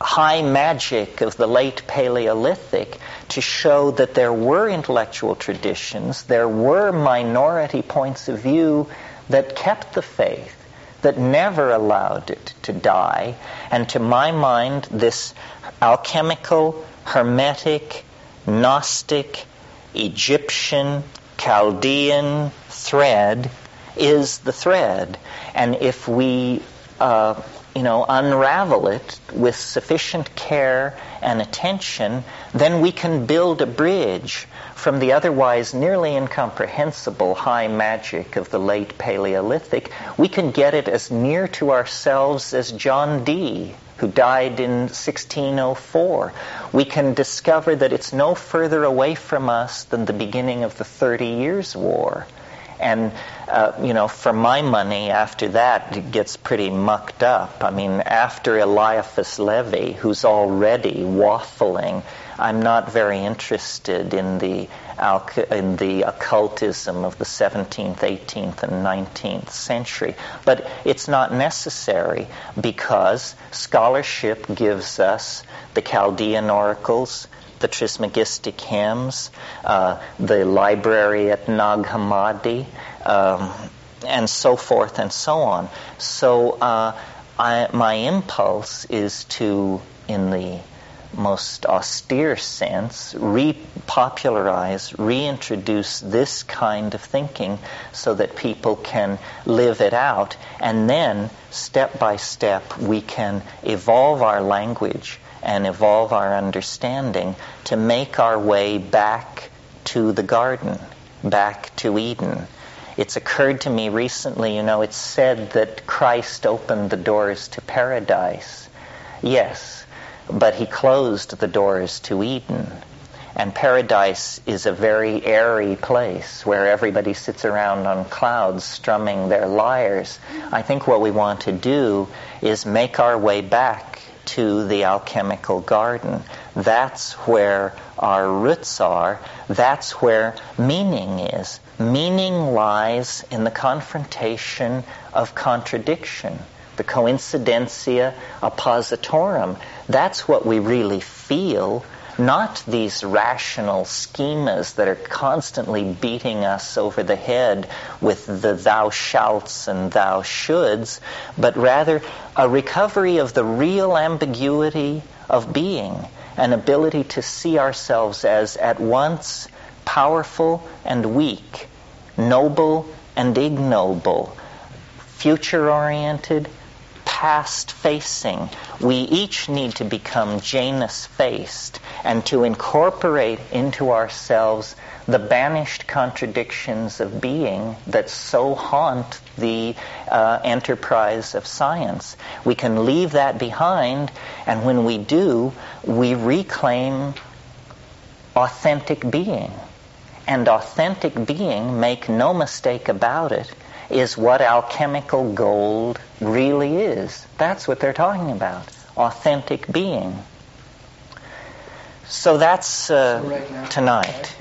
high magic of the late Paleolithic to show that there were intellectual traditions, there were minority points of view that kept the faith, that never allowed it to die. And to my mind, this alchemical, hermetic, Gnostic, Egyptian, Chaldean thread is the thread. And if we, uh, you know, unravel it with sufficient care and attention, then we can build a bridge from the otherwise nearly incomprehensible high magic of the late Paleolithic. We can get it as near to ourselves as John Dee who died in 1604. We can discover that it's no further away from us than the beginning of the Thirty Years' War. And, uh, you know, for my money, after that, it gets pretty mucked up. I mean, after Eliphas Levi, who's already waffling, I'm not very interested in the in the occultism of the 17th, 18th, and 19th century. But it's not necessary because scholarship gives us the Chaldean oracles, the Trismegistic hymns, uh, the library at Nag Hammadi, um, and so forth and so on. So uh, I, my impulse is to, in the most austere sense, repopularize, reintroduce this kind of thinking so that people can live it out. And then, step by step, we can evolve our language and evolve our understanding to make our way back to the garden, back to Eden. It's occurred to me recently, you know, it's said that Christ opened the doors to paradise. Yes, but he closed the doors to Eden. And paradise is a very airy place where everybody sits around on clouds strumming their lyres. I think what we want to do is make our way back to the alchemical garden. That's where our roots are. That's where meaning is. Meaning lies in the confrontation of contradiction, the coincidentia oppositorum. That's what we really feel, not these rational schemas that are constantly beating us over the head with the thou shalts and thou shoulds, but rather a recovery of the real ambiguity of being, an ability to see ourselves as at once powerful and weak, noble and ignoble, future oriented past facing. We each need to become Janus faced and to incorporate into ourselves the banished contradictions of being that so haunt the uh, enterprise of science. We can leave that behind, and when we do, we reclaim authentic being. And authentic being, make no mistake about it, is what alchemical gold really is. That's what they're talking about. Authentic being. So that's uh, so right tonight.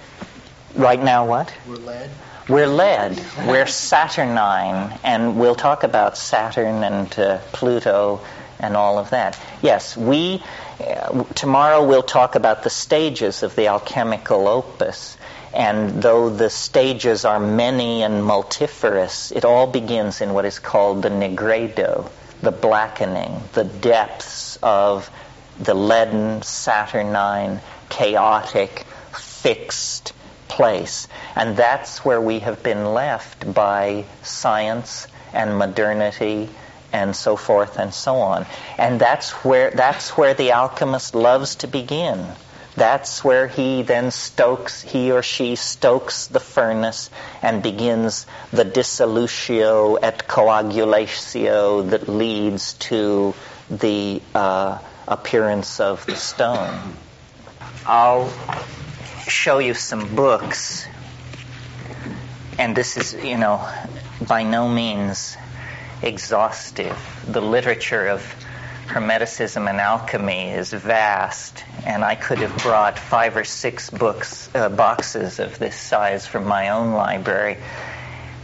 Right now, what? We're led. We're led. We're Saturnine, and we'll talk about Saturn and uh, Pluto and all of that. Yes, we. Uh, tomorrow we'll talk about the stages of the alchemical opus. And though the stages are many and multifarious, it all begins in what is called the nigredo, the blackening, the depths of the leaden, saturnine, chaotic, fixed place. And that's where we have been left by science and modernity and so forth and so on. And that's where, that's where the alchemist loves to begin. That's where he then stokes, he or she stokes the furnace and begins the dissolution et coagulatio that leads to the uh, appearance of the stone. I'll show you some books, and this is, you know, by no means exhaustive. The literature of Hermeticism and alchemy is vast, and I could have brought five or six books, uh, boxes of this size from my own library.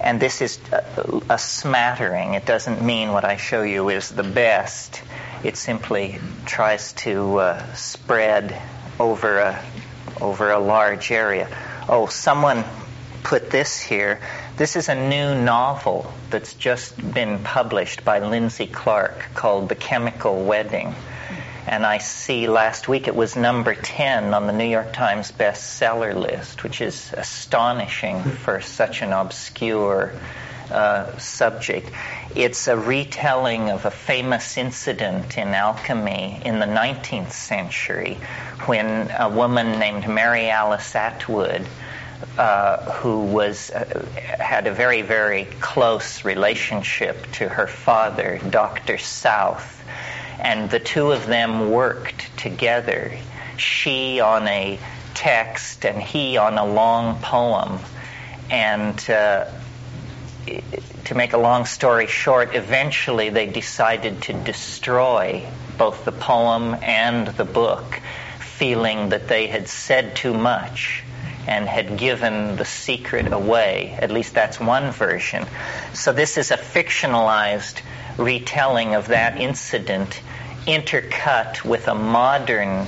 And this is a, a smattering. It doesn't mean what I show you is the best. It simply tries to uh, spread over a over a large area. Oh, someone put this here. This is a new novel that's just been published by Lindsay Clarke called The Chemical Wedding. And I see last week it was number 10 on the New York Times bestseller list, which is astonishing for such an obscure uh, subject. It's a retelling of a famous incident in alchemy in the 19th century when a woman named Mary Alice Atwood uh, who was uh, had a very very close relationship to her father, Dr. South, and the two of them worked together. She on a text and he on a long poem, and uh, to make a long story short, eventually they decided to destroy both the poem and the book, feeling that they had said too much and had given the secret away. At least that's one version. So this is a fictionalized retelling of that incident, intercut with a modern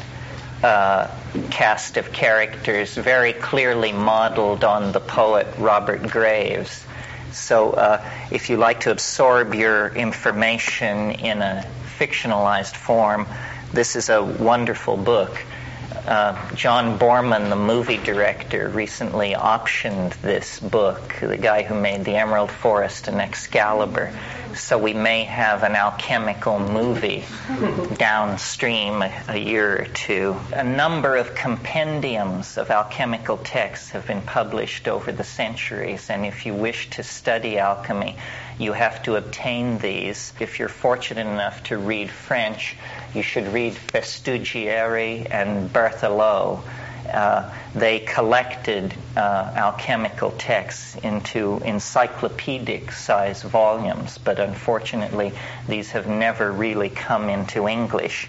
uh, cast of characters, very clearly modeled on the poet Robert Graves. So, uh, if you like to absorb your information in a fictionalized form, this is a wonderful book. Uh, John Boorman, the movie director, recently optioned this book, the guy who made The Emerald Forest and Excalibur. So we may have an alchemical movie downstream a, a year or two. A number of compendiums of alchemical texts have been published over the centuries, and if you wish to study alchemy, you have to obtain these. If you're fortunate enough to read French, you should read Festugière and Berthelot. Uh, they collected uh, alchemical texts into encyclopedic size volumes, but unfortunately, these have never really come into English.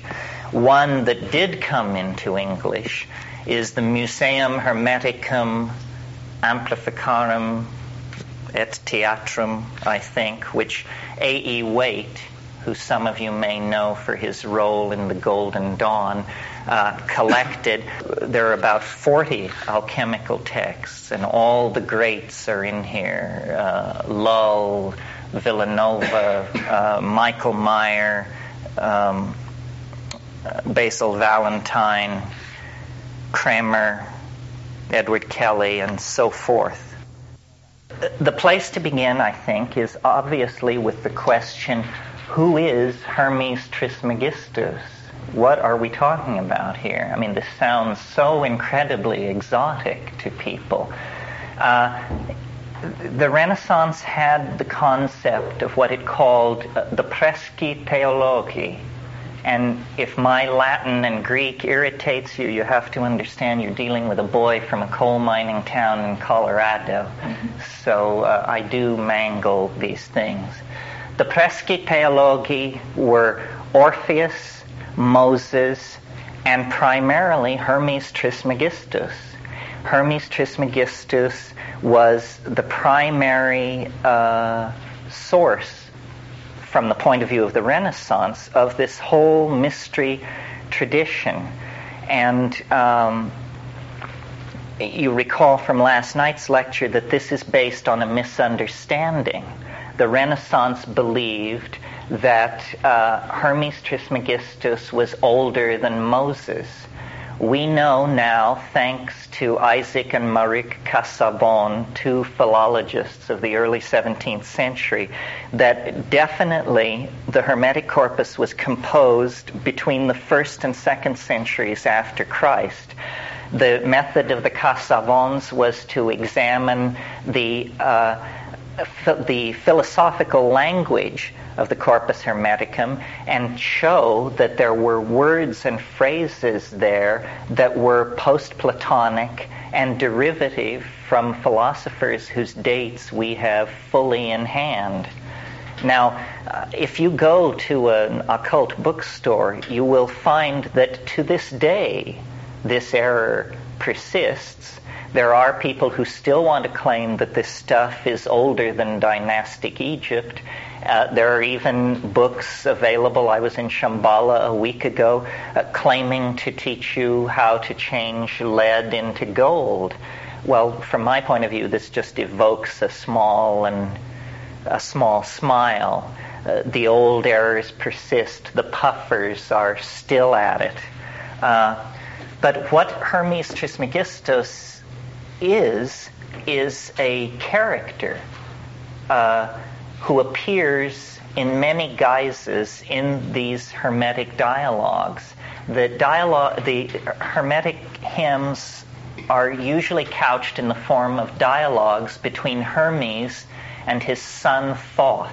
One that did come into English is the Museum Hermeticum Amplificarum et Theatrum, I think, which A.E. Waite, who some of you may know for his role in the Golden Dawn, uh, collected. There are about 40 alchemical texts, and all the greats are in here uh, Lull, Villanova, uh, Michael Maier, um, Basil Valentine, Cremer, Edward Kelley, and so forth. The place to begin, I think, is obviously with the question who is Hermes Trismegistus? What are we talking about here? I mean, this sounds so incredibly exotic to people. Uh, the Renaissance had the concept of what it called uh, the prisci theologi. And if my Latin and Greek irritates you, you have to understand you're dealing with a boy from a coal mining town in Colorado. Mm-hmm. So uh, I do mangle these things. The prisci theologi were Orpheus, Moses, and primarily Hermes Trismegistus. Hermes Trismegistus was the primary uh, source, from the point of view of the Renaissance, of this whole mystery tradition. And um, you recall from last night's lecture that this is based on a misunderstanding. The Renaissance believed that uh, Hermes Trismegistus was older than Moses. We know now, thanks to Isaac and Méric Casaubon, two philologists of the early 17th century, that definitely the Hermetic corpus was composed between the first and second centuries after Christ. The method of the Casaubons was to examine the uh, the philosophical language of the Corpus Hermeticum and show that there were words and phrases there that were post Platonic and derivative from philosophers whose dates we have fully in hand. Now, uh, if you go to an occult bookstore, you will find that to this day this error persists there are people who still want to claim that this stuff is older than dynastic Egypt. Uh, there are even books available. I was in Shambhala a week ago uh, claiming to teach you how to change lead into gold. Well, from my point of view, this just evokes a small and a small smile. Uh, the old errors persist. The puffers are still at it. Uh, but what Hermes Trismegistus is is a character uh, who appears in many guises in these Hermetic dialogues. The dialogue, the Hermetic hymns are usually couched in the form of dialogues between Hermes and his son Thoth.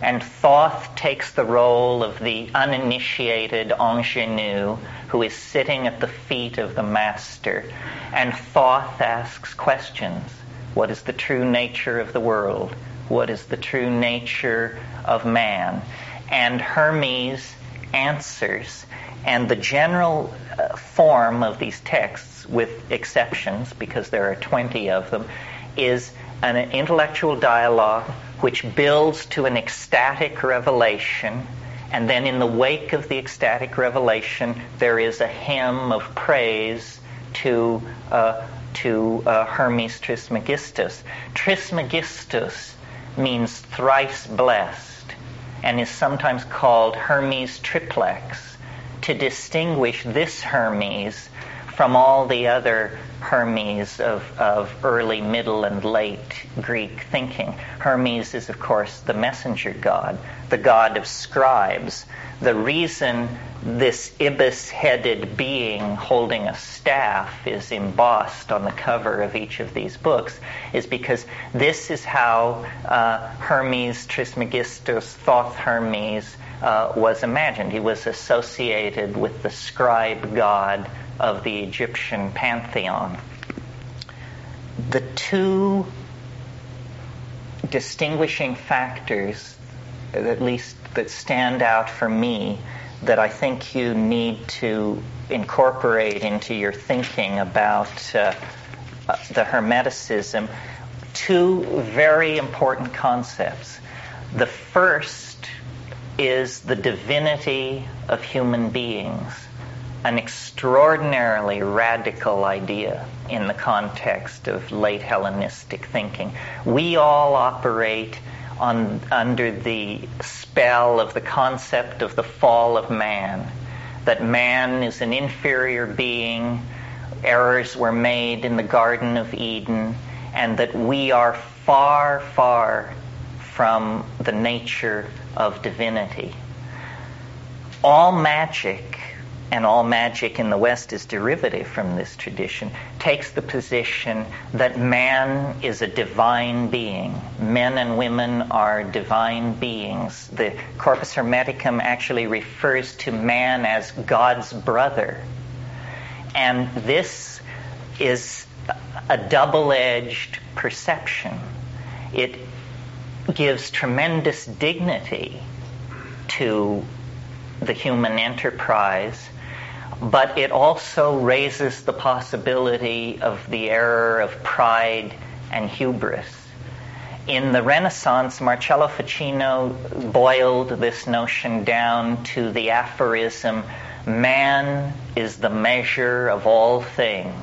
And Thoth takes the role of the uninitiated ingenue who is sitting at the feet of the master. And Thoth asks questions. What is the true nature of the world? What is the true nature of man? And Hermes answers. And the general uh, form of these texts, with exceptions, because there are 20 of them, is an intellectual dialogue which builds to an ecstatic revelation. And then, in the wake of the ecstatic revelation, there is a hymn of praise to, uh, to uh, Hermes Trismegistus. Trismegistus means thrice blessed and is sometimes called Hermes triplex to distinguish this Hermes from all the other Hermes of, of early, middle, and late Greek thinking. Hermes is, of course, the messenger god, the god of scribes. The reason this ibis headed being holding a staff is embossed on the cover of each of these books is because this is how uh, Hermes Trismegistus, Thoth Hermes, uh, was imagined. He was associated with the scribe god of the Egyptian pantheon. The two distinguishing factors, at least that stand out for me, that I think you need to incorporate into your thinking about uh, uh the Hermeticism, two very important concepts. The first is the divinity of human beings an extraordinarily radical idea in the context of late Hellenistic thinking. We all operate on, under the spell of the concept of the fall of man, that man is an inferior being, errors were made in the Garden of Eden, and that we are far, far from the nature of divinity. All magic and all magic in the West is derivative from this tradition, takes the position that man is a divine being. Men and women are divine beings. The Corpus Hermeticum actually refers to man as God's brother. And this is a double edged perception. It gives tremendous dignity to the human enterprise but it also raises the possibility of the error of pride and hubris. In the Renaissance, Marsilio Ficino boiled this notion down to the aphorism man is the measure of all things.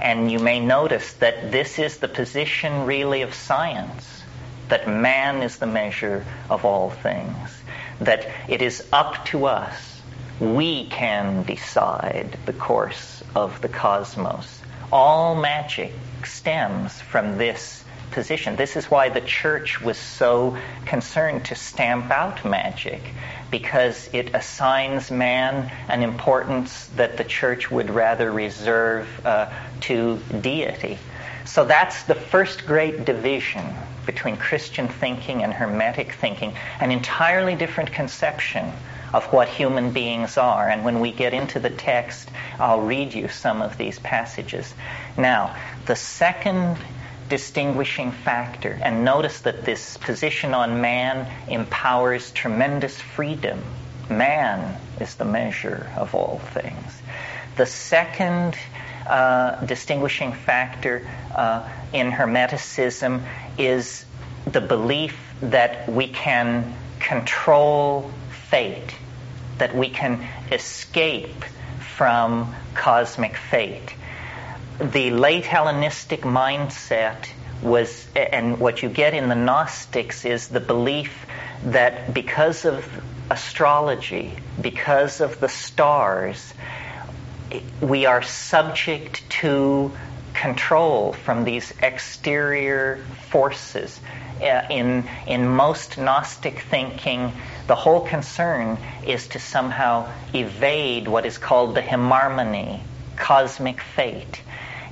And you may notice that this is the position really of science, that man is the measure of all things, that it is up to us we can decide the course of the cosmos. All magic stems from this position. This is why the church was so concerned to stamp out magic, because it assigns man an importance that the church would rather reserve uh, to deity. So that's the first great division between Christian thinking and Hermetic thinking, an entirely different conception of what human beings are. And when we get into the text, I'll read you some of these passages. Now, the second distinguishing factor, and notice that this position on man empowers tremendous freedom. Man is the measure of all things. The second uh, distinguishing factor uh, in Hermeticism is the belief that we can control fate, that we can escape from cosmic fate. The late Hellenistic mindset was, and what you get in the Gnostics is the belief that because of astrology, because of the stars, we are subject to control from these exterior forces. Uh, in, in most Gnostic thinking, the whole concern is to somehow evade what is called the heimarmene, cosmic fate.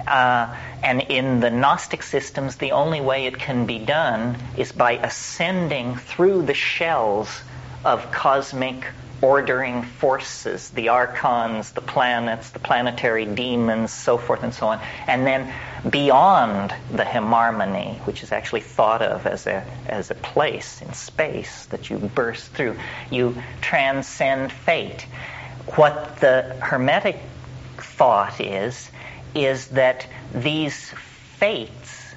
Uh, and in the Gnostic systems, the only way it can be done is by ascending through the shells of cosmic ordering forces, the archons, the planets, the planetary demons, so forth and so on. And then beyond the Heimarmene, which is actually thought of as a, as a place in space that you burst through, you transcend fate. What the Hermetic thought is, is that these fates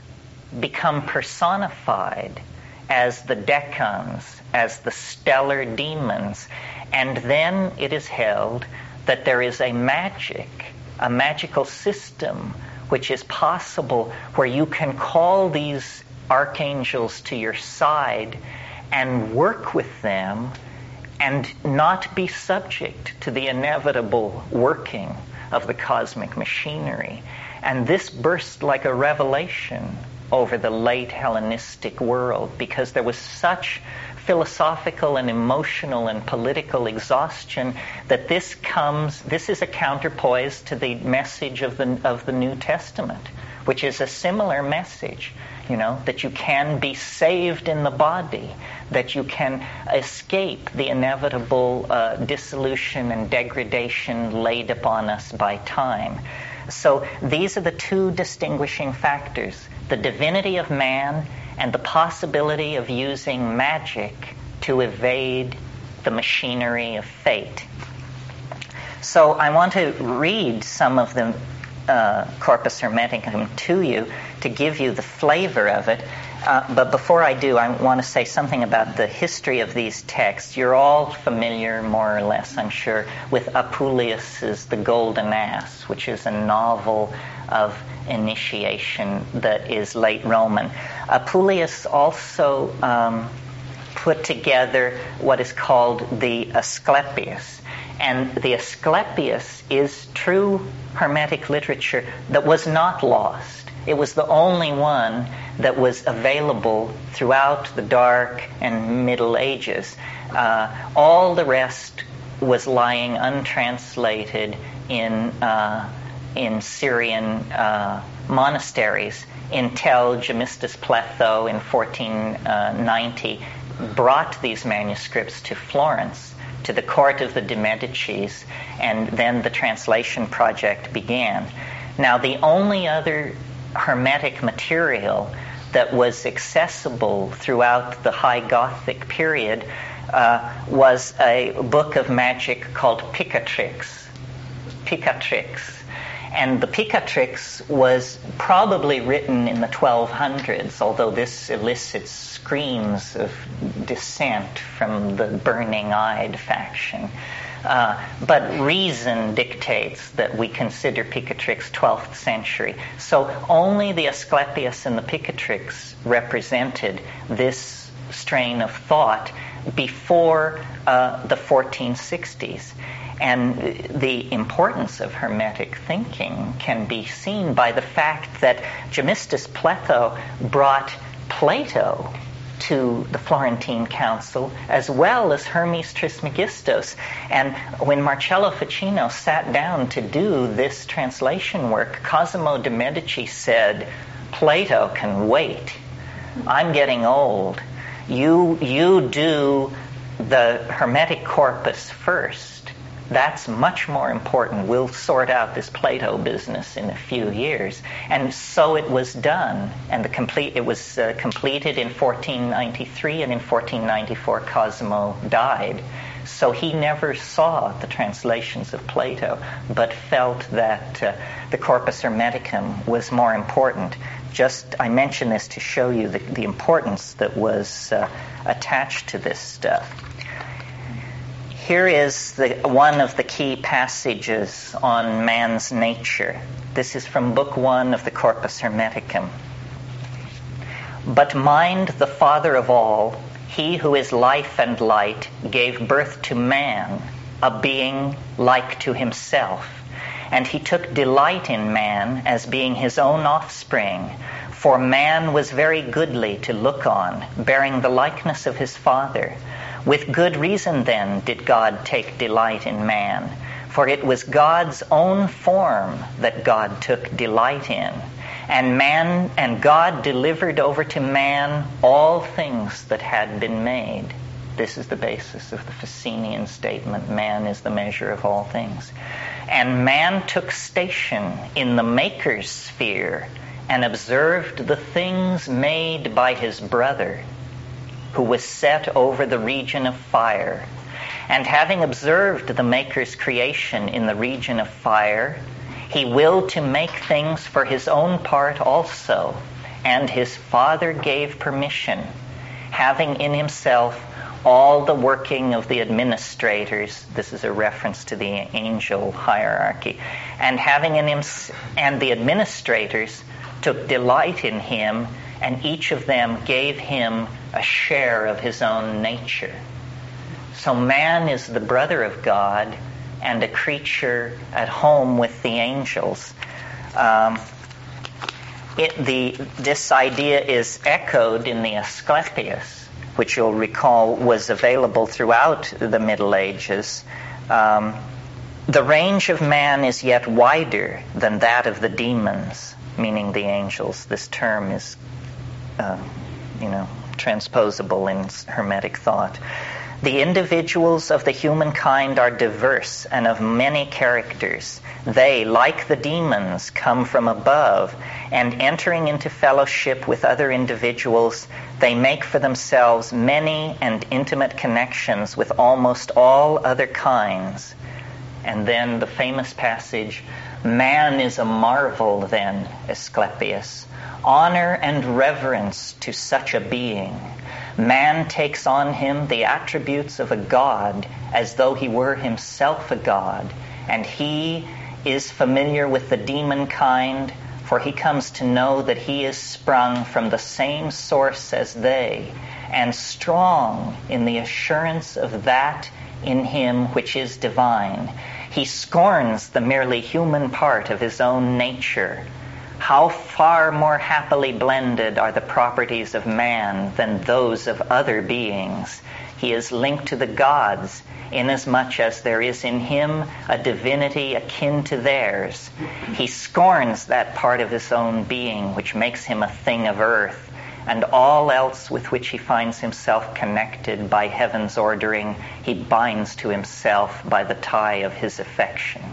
become personified as the decans, as the stellar demons. And then it is held that there is a magic, a magical system which is possible where you can call these archangels to your side and work with them and not be subject to the inevitable working of the cosmic machinery. And this burst like a revelation over the late Hellenistic world because there was such philosophical and emotional and political exhaustion that this comes this is a counterpoise to the message of the of the New Testament which is a similar message you know that you can be saved in the body that you can escape the inevitable uh, dissolution and degradation laid upon us by time. So these are the two distinguishing factors the divinity of man and the possibility of using magic to evade the machinery of fate. So I want to read some of the uh, Corpus Hermeticum to you to give you the flavor of it. Uh, but before I do, I want to say something about the history of these texts. You're all familiar, more or less, I'm sure, with Apuleius's The Golden Ass, which is a novel of initiation that is late Roman. Apuleius also um, put together what is called the Asclepius. And the Asclepius is true Hermetic literature that was not lost. It was the only one that was available throughout the Dark and Middle Ages. Uh, all the rest was lying untranslated in uh, in Syrian uh, monasteries until Gemistus Pletho in 1490 brought these manuscripts to Florence, to the court of the de Medicis, and then the translation project began. Now, the only other Hermetic material that was accessible throughout the High Gothic period uh, was a book of magic called Picatrix. Picatrix and the Picatrix was probably written in the 1200s, although this elicits screams of dissent from the burning eyed faction. Uh, but reason dictates that we consider Picatrix 12th century. So only the Asclepius and the Picatrix represented this strain of thought before uh, the 1460s. And the importance of Hermetic thinking can be seen by the fact that Gemistus Pletho brought Plato to the Florentine Council, as well as Hermes Trismegistus. And when Marsilio Ficino sat down to do this translation work, Cosimo de' Medici said, Plato can wait. I'm getting old. You, you do the Hermetic corpus first that's much more important. We'll sort out this Plato business in a few years. And so it was done. And the complete, it was uh, completed in 1493, and in 1494, Cosimo died. So he never saw the translations of Plato, but felt that uh, the Corpus Hermeticum was more important. Just, I mention this to show you the, the importance that was uh, attached to this stuff here is the, one of the key passages on man's nature. This is from Book One of the Corpus Hermeticum. But mind, the Father of all, he who is life and light, gave birth to man, a being like to himself. And he took delight in man as being his own offspring. For man was very goodly to look on, bearing the likeness of his Father. With good reason, then, did God take delight in man, for it was God's own form that God took delight in. And man and God delivered over to man all things that had been made. This is the basis of the Ficinian statement man is the measure of all things. And man took station in the maker's sphere and observed the things made by his brother, who was set over the region of fire. And having observed the Maker's creation in the region of fire, he willed to make things for his own part also, and his Father gave permission, having in himself all the working of the administrators. This is a reference to the angel hierarchy. And having in him, and the administrators took delight in him, and each of them gave him a share of his own nature. So man is the brother of God and a creature at home with the angels. Um, it, the, this idea is echoed in the Asclepius, which you'll recall was available throughout the Middle Ages. Um, the range of man is yet wider than that of the demons meaning the angels. This term is, uh, you know, transposable in Hermetic thought. The individuals of the humankind are diverse and of many characters. They, like the demons, come from above, and entering into fellowship with other individuals, they make for themselves many and intimate connections with almost all other kinds. And then the famous passage Man is a marvel, then, Asclepius. Honor and reverence to such a being. Man takes on him the attributes of a god as though he were himself a god, and he is familiar with the demon kind, for he comes to know that he is sprung from the same source as they, and strong in the assurance of that in him which is divine. He scorns the merely human part of his own nature. How far more happily blended are the properties of man than those of other beings. He is linked to the gods, inasmuch as there is in him a divinity akin to theirs. He scorns that part of his own being which makes him a thing of earth and all else with which he finds himself connected by heaven's ordering, he binds to himself by the tie of his affection.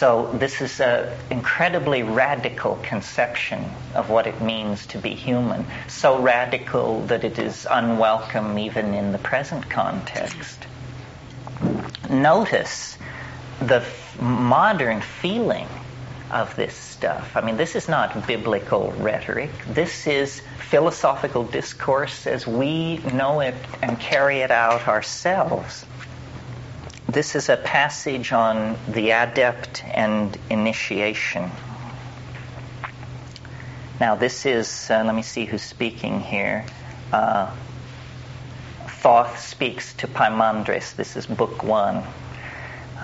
So, this is an incredibly radical conception of what it means to be human. So radical that it is unwelcome even in the present context. Notice the modern feeling of this stuff. I mean, this is not biblical rhetoric. This is philosophical discourse as we know it and carry it out ourselves. This is a passage on the adept and initiation. Now, this is, uh, let me see who's speaking here. Uh, Thoth speaks to Poimandres. This is book one.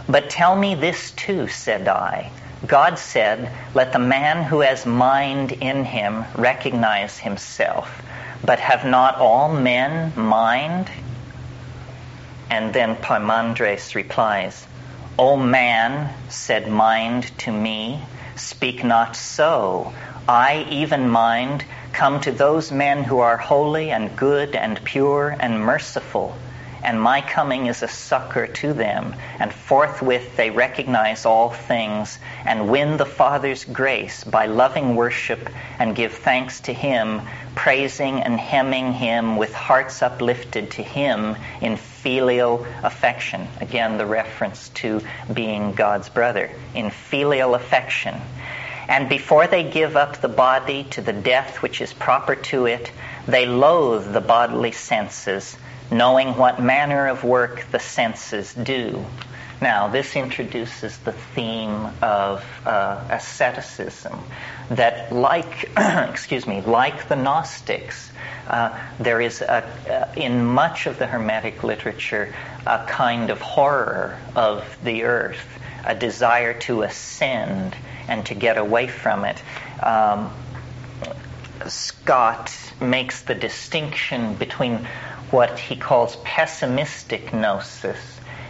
But tell me this too, said I God said, Let the man who has mind in him recognize himself. But have not all men mind? And then Poimandres replies, O man, said mind to me, speak not so. I, even mind, come to those men who are holy and good and pure and merciful and my coming is a succor to them. And forthwith they recognize all things and win the Father's grace by loving worship and give thanks to Him, praising and hemming Him with hearts uplifted to Him in filial affection. Again, the reference to being God's brother. In filial affection. And before they give up the body to the death which is proper to it, they loathe the bodily senses knowing what manner of work the senses do. Now, this introduces the theme of uh, asceticism, that like, excuse me, like the Gnostics, uh, there is a, uh, in much of the Hermetic literature a kind of horror of the earth, a desire to ascend and to get away from it. Um, Scott makes the distinction between what he calls pessimistic gnosis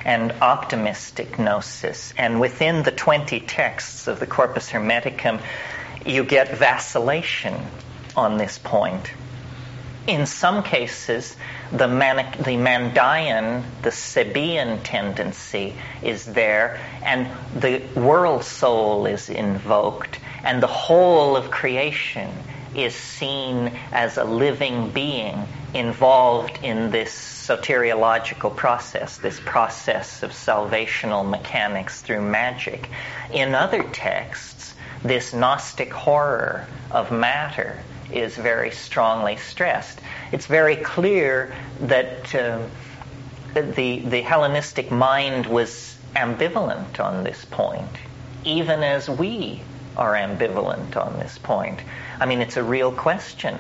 and optimistic gnosis. And within the 20 texts of the Corpus Hermeticum, you get vacillation on this point. In some cases, the, manic, the Mandaean, the Sabaean tendency is there, and the world soul is invoked, and the whole of creation is seen as a living being involved in this soteriological process, this process of salvational mechanics through magic. In other texts, this Gnostic horror of matter is very strongly stressed. It's very clear that uh, the, the Hellenistic mind was ambivalent on this point, even as we are ambivalent on this point. I mean, it's a real question.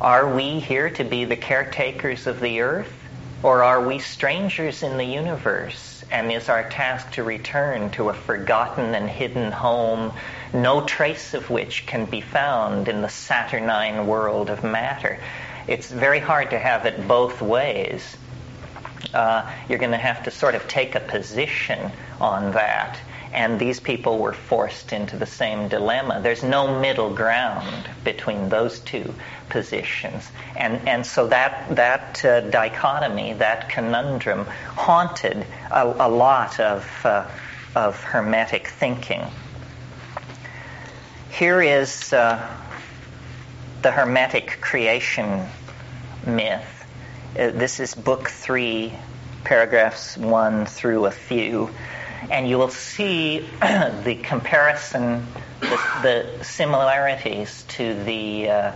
Are we here to be the caretakers of the earth, or are we strangers in the universe? And is our task to return to a forgotten and hidden home, no trace of which can be found in the saturnine world of matter? It's very hard to have it both ways. Uh, you're going to have to sort of take a position on that and these people were forced into the same dilemma. There's no middle ground between those two positions. And, and so that, that uh, dichotomy, that conundrum, haunted a, a lot of, uh, of Hermetic thinking. Here is uh, the Hermetic creation myth. Uh, this is book three, paragraphs one through a few and you will see the comparison, the, the, similarities to the uh,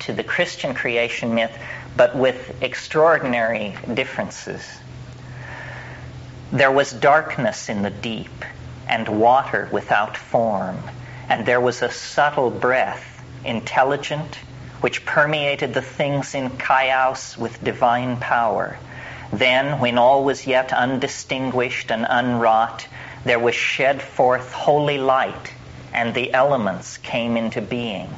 to the Christian creation myth, but with extraordinary differences. There was darkness in the deep, and water without form, and there was a subtle breath, intelligent, which permeated the things in chaos with divine power then, when all was yet undistinguished and unwrought, there was shed forth holy light, and the elements came into being.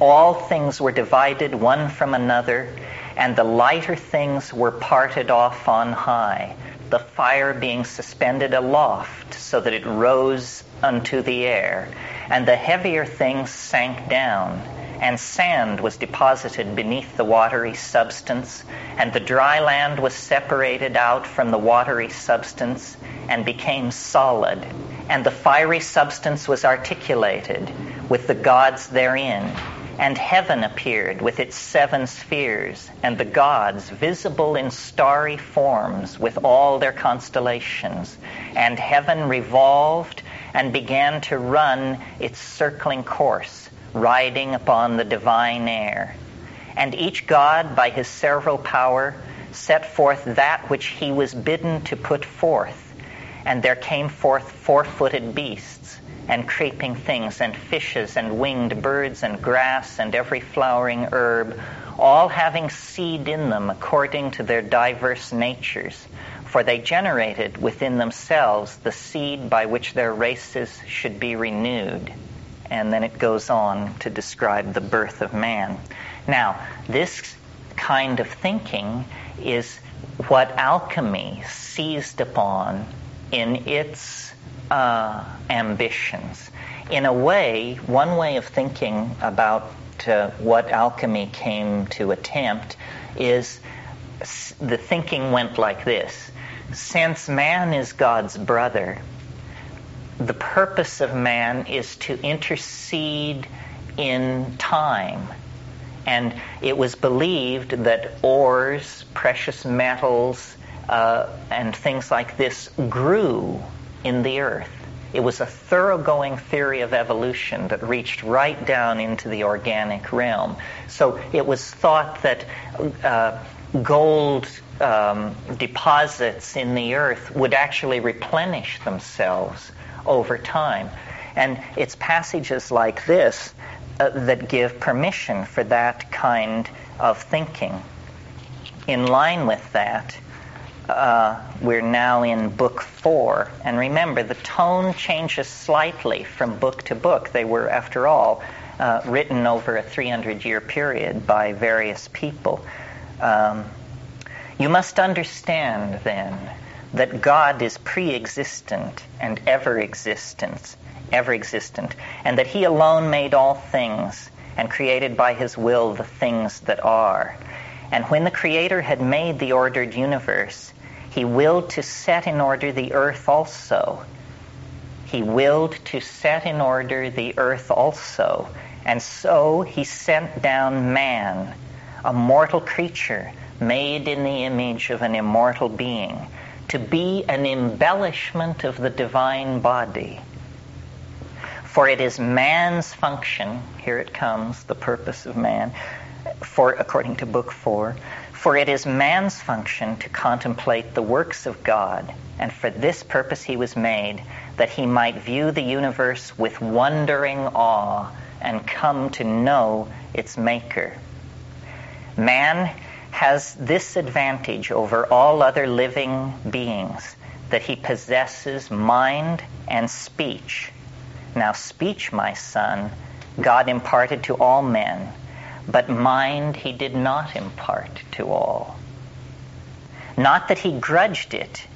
All things were divided one from another, and the lighter things were parted off on high, the fire being suspended aloft so that it rose unto the air, and the heavier things sank down and sand was deposited beneath the watery substance, and the dry land was separated out from the watery substance and became solid, and the fiery substance was articulated with the gods therein. And heaven appeared with its seven spheres, and the gods visible in starry forms with all their constellations. And heaven revolved and began to run its circling course riding upon the divine air. And each god, by his several power, set forth that which he was bidden to put forth. And there came forth four footed beasts, and creeping things, and fishes, and winged birds, and grass, and every flowering herb, all having seed in them according to their diverse natures. For they generated within themselves the seed by which their races should be renewed and then it goes on to describe the birth of man. Now, this kind of thinking is what alchemy seized upon in its uh, ambitions. In a way, one way of thinking about uh, what alchemy came to attempt is the thinking went like this Since man is God's brother, the purpose of man is to intercede in time. And it was believed that ores, precious metals, uh, and things like this grew in the earth. It was a thoroughgoing theory of evolution that reached right down into the organic realm. So it was thought that uh, gold um, deposits in the earth would actually replenish themselves over time. And it's passages like this uh, that give permission for that kind of thinking. In line with that, uh, we're now in book four. And remember, the tone changes slightly from book to book. They were, after all, uh, written over a 300 year period by various people. Um, you must understand, then, that God is pre-existent and ever existent, ever existent, and that He alone made all things and created by His will the things that are. And when the Creator had made the ordered universe, he willed to set in order the earth also. He willed to set in order the earth also. And so he sent down man, a mortal creature made in the image of an immortal being, to be an embellishment of the divine body. For it is man's function, here it comes, the purpose of man, for according to book 4, for it is man's function to contemplate the works of God, and for this purpose he was made, that he might view the universe with wondering awe and come to know its maker. Man has this advantage over all other living beings that he possesses mind and speech. Now, speech, my son, God imparted to all men, but mind he did not impart to all. Not that he grudged it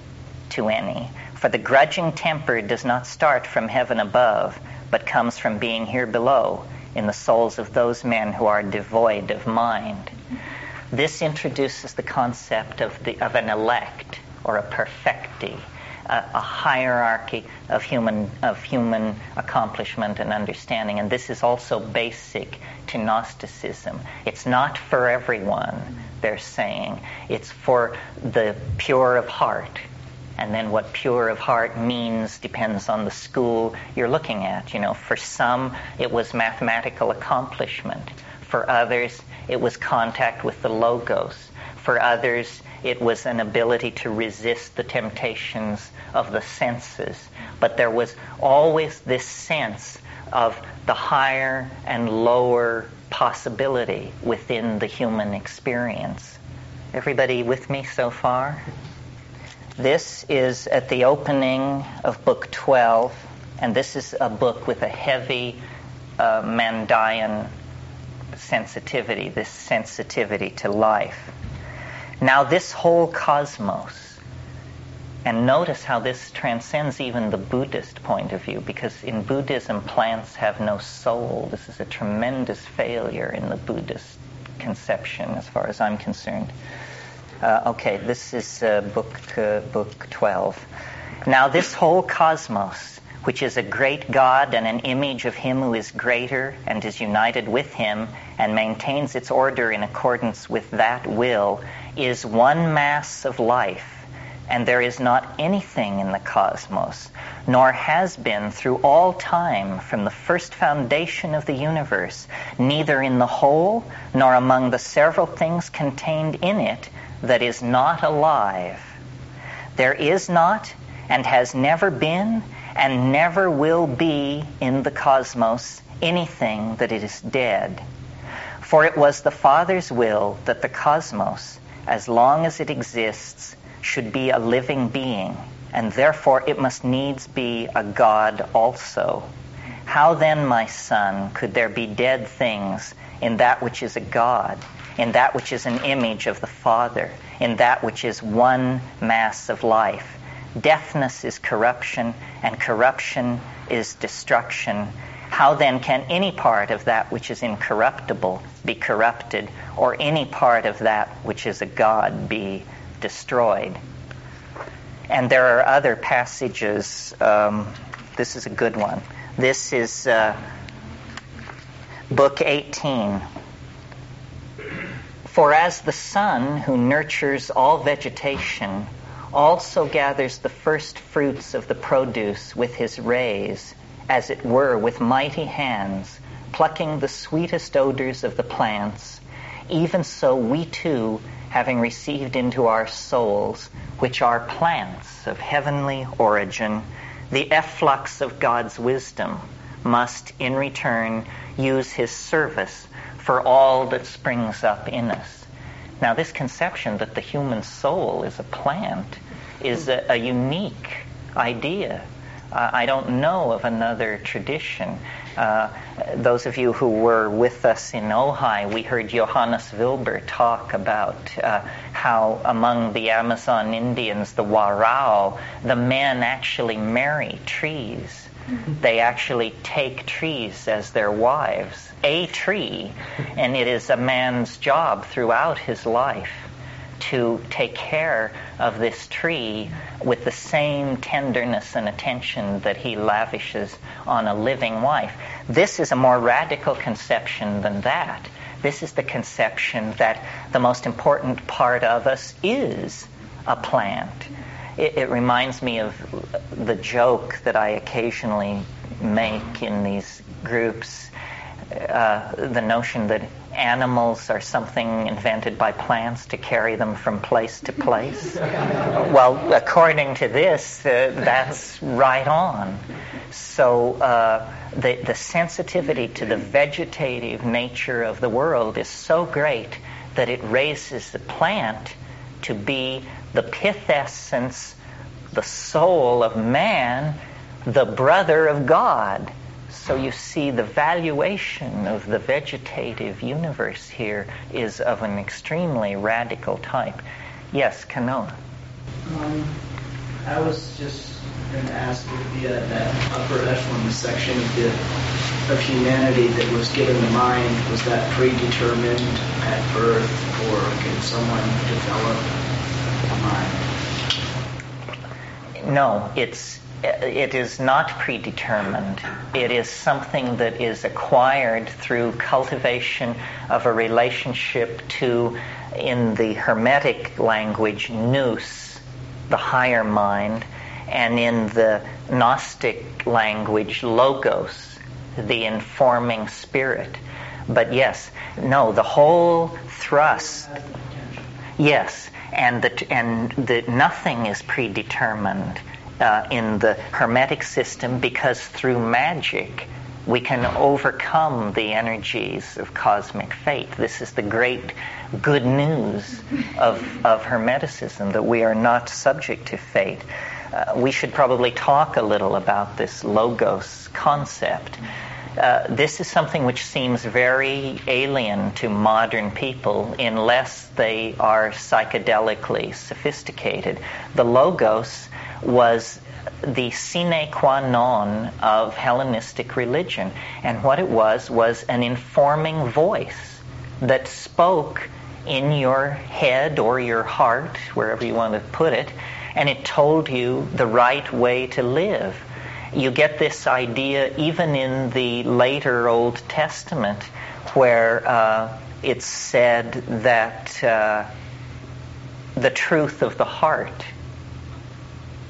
to any, for the grudging temper does not start from heaven above, but comes from being here below in the souls of those men who are devoid of mind. This introduces the concept of, the, of an elect or a perfecti, a, a, hierarchy of human, of human accomplishment and understanding. And this is also basic to Gnosticism. It's not for everyone, they're saying. It's for the pure of heart. And then what pure of heart means depends on the school you're looking at. You know, for some, it was mathematical accomplishment. For others, it was contact with the logos. For others, it was an ability to resist the temptations of the senses. But there was always this sense of the higher and lower possibility within the human experience. Everybody with me so far? This is at the opening of Book 12, and this is a book with a heavy uh, Mandaean sensitivity, this sensitivity to life. Now, this whole cosmos, and notice how this transcends even the Buddhist point of view, because in Buddhism, plants have no soul. This is a tremendous failure in the Buddhist conception, as far as I'm concerned. Uh, okay, this is uh, book uh, book 12. Now, this whole cosmos, which is a great God and an image of Him who is greater and is united with Him and maintains its order in accordance with that will, is one mass of life. And there is not anything in the cosmos, nor has been through all time from the first foundation of the universe, neither in the whole nor among the several things contained in it, that is not alive. There is not and has never been and never will be in the cosmos anything that is dead. For it was the Father's will that the cosmos, as long as it exists, should be a living being, and therefore it must needs be a God also. How then, my son, could there be dead things in that which is a God? in that which is an image of the Father, in that which is one mass of life. Deafness is corruption, and corruption is destruction. How then can any part of that which is incorruptible be corrupted, or any part of that which is a God be destroyed? And there are other passages. Um, this is a good one. This is uh, Book 18. For as the sun, who nurtures all vegetation, also gathers the first fruits of the produce with his rays, as it were with mighty hands, plucking the sweetest odors of the plants, even so we too, having received into our souls, which are plants of heavenly origin, the efflux of God's wisdom, must in return use his service for all that springs up in us. Now, this conception that the human soul is a plant is a, a unique idea. Uh, I don't know of another tradition. Uh, those of you who were with us in Ojai, we heard Johannes Wilbert talk about uh, how among the Amazon Indians, the Warao, the men actually marry trees They actually take trees as their wives, a tree, and it is a man's job throughout his life to take care of this tree with the same tenderness and attention that he lavishes on a living wife. This is a more radical conception than that. This is the conception that the most important part of us is a plant. It, it reminds me of the joke that I occasionally make in these groups uh, the notion that animals are something invented by plants to carry them from place to place. well, according to this, uh, that's right on. So uh, the, the sensitivity to the vegetative nature of the world is so great that it raises the plant to be the pith essence, the soul of man, the brother of God. So you see, the valuation of the vegetative universe here is of an extremely radical type. Yes, Kanoa. Um, I was just going to ask if the, uh, that upper echelon section of, the, of humanity that was given the mind, was that predetermined at birth, or can someone develop? No, it's it is not predetermined. It is something that is acquired through cultivation of a relationship to, in the Hermetic language, nous, the higher mind, and in the Gnostic language, logos, the informing spirit. But yes, no, the whole thrust. Yes, and that and the nothing is predetermined uh, in the Hermetic system because through magic we can overcome the energies of cosmic fate. This is the great good news of, of Hermeticism that we are not subject to fate. Uh, we should probably talk a little about this logos concept. Uh, this is something which seems very alien to modern people unless they are psychedelically sophisticated. The logos was the sine qua non of Hellenistic religion. And what it was was an informing voice that spoke in your head or your heart, wherever you want to put it, and it told you the right way to live. You get this idea even in the later Old Testament, where uh, it's said that uh, the truth of the heart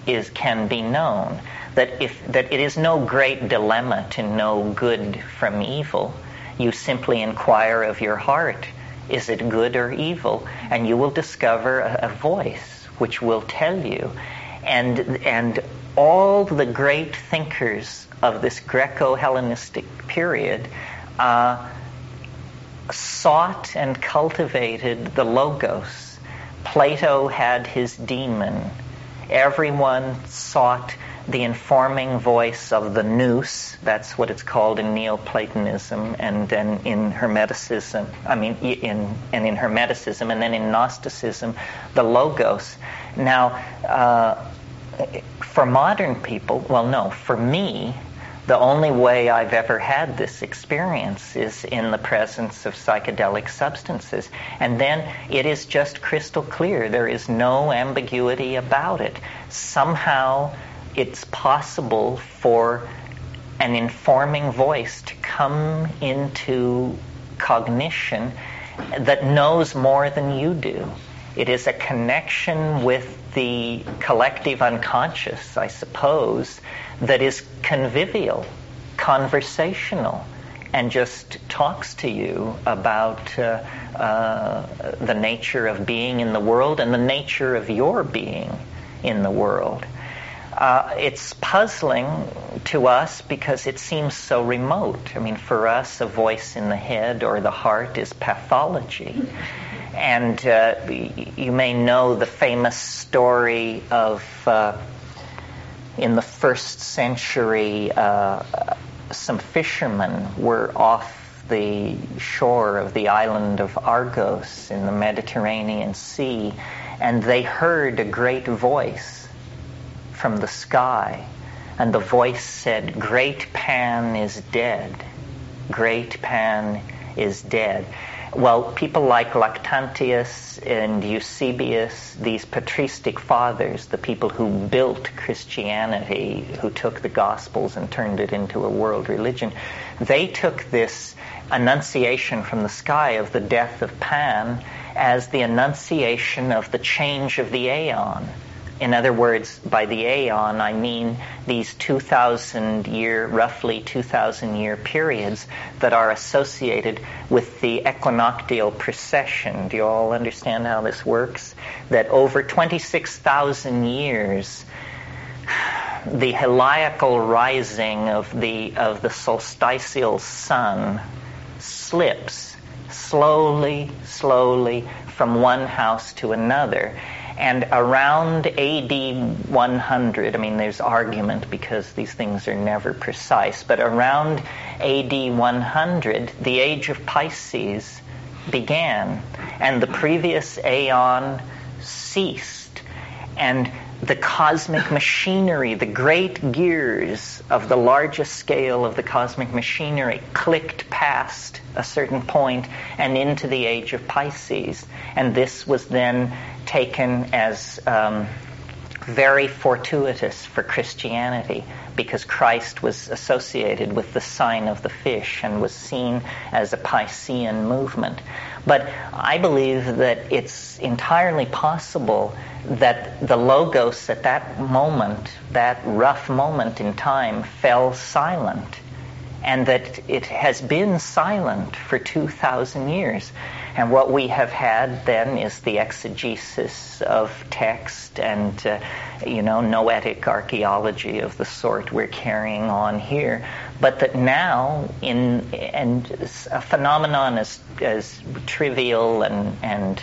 is can be known. That if that it is no great dilemma to know good from evil. You simply inquire of your heart, is it good or evil? And you will discover a, a voice which will tell you. And and all the great thinkers of this Greco-Hellenistic period uh, sought and cultivated the logos. Plato had his daemon. Everyone sought the informing voice of the nous. That's what it's called in Neoplatonism, and then in Hermeticism. I mean, in and in Hermeticism, and then in Gnosticism, the logos. Now, uh, for modern people, well, no, for me, the only way I've ever had this experience is in the presence of psychedelic substances. And then it is just crystal clear. There is no ambiguity about it. Somehow it's possible for an informing voice to come into cognition that knows more than you do. It is a connection with the collective unconscious, I suppose, that is convivial, conversational, and just talks to you about uh, uh, the nature of being in the world and the nature of your being in the world. Uh, it's puzzling to us because it seems so remote. I mean, for us, a voice in the head or the heart is pathology. And uh, you may know the famous story of, uh, in the first century, uh, some fishermen were off the shore of the island of Argos in the Mediterranean Sea, and they heard a great voice from the sky and the voice said, Great Pan is dead. Great Pan is dead. Well, people like Lactantius and Eusebius, these patristic fathers, the people who built Christianity, who took the Gospels and turned it into a world religion, they took this annunciation from the sky of the death of Pan as the annunciation of the change of the aeon. In other words, by the aeon, I mean these 2,000 year, roughly 2,000 year periods that are associated with the equinoctial precession. Do you all understand how this works? That over 26,000 years, the heliacal rising of the, of the solstitial sun slips slowly, slowly from one house to another. And around AD 100, I mean, there's argument because these things are never precise, but around AD 100, the age of Pisces began, and the previous aeon ceased. And the cosmic machinery, the great gears of the largest scale of the cosmic machinery clicked past a certain point and into the age of Pisces. And this was then taken as um, very fortuitous for Christianity because Christ was associated with the sign of the fish and was seen as a Piscean movement. But I believe that it's entirely possible that the Logos at that moment, that rough moment in time, fell silent. And that it has been silent for 2,000 years. And what we have had then is the exegesis of text and, uh, you know, noetic archaeology of the sort we're carrying on here. But that now, in and a phenomenon as, as trivial and, and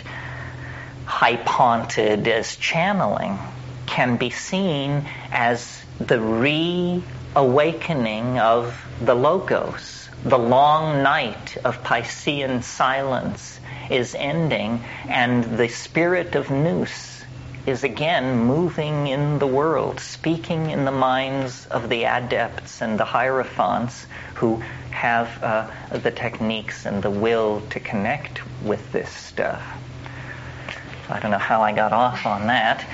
as channeling can be seen as the reawakening of the Logos. The long night of Piscean silence is ending, and the spirit of Nous is again moving in the world, speaking in the minds of the adepts and the hierophants who have uh, the techniques and the will to connect with this stuff. I don't know how I got off on that.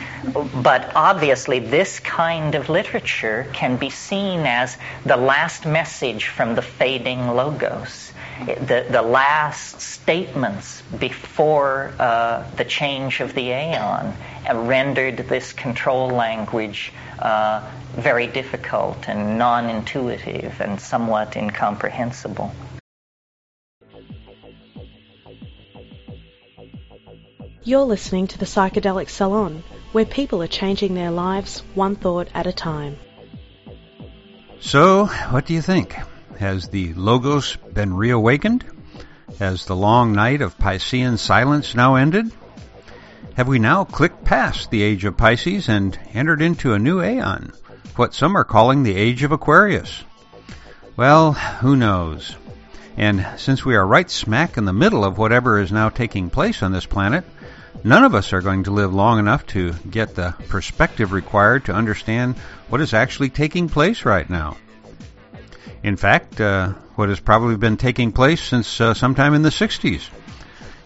But obviously, this kind of literature can be seen as the last message from the fading logos, the, the last statements before uh, the change of the aeon rendered this control language uh, very difficult and non intuitive and somewhat incomprehensible. You're listening to the Psychedelic Salon, where people are changing their lives one thought at a time. So, what do you think? Has the Logos been reawakened? Has the long night of Piscean silence now ended? Have we now clicked past the age of Pisces and entered into a new aeon, what some are calling the age of Aquarius? Well, who knows? And since we are right smack in the middle of whatever is now taking place on this planet, None of us are going to live long enough to get the perspective required to understand what is actually taking place right now. In fact, uh, what has probably been taking place since uh, sometime in the 60s.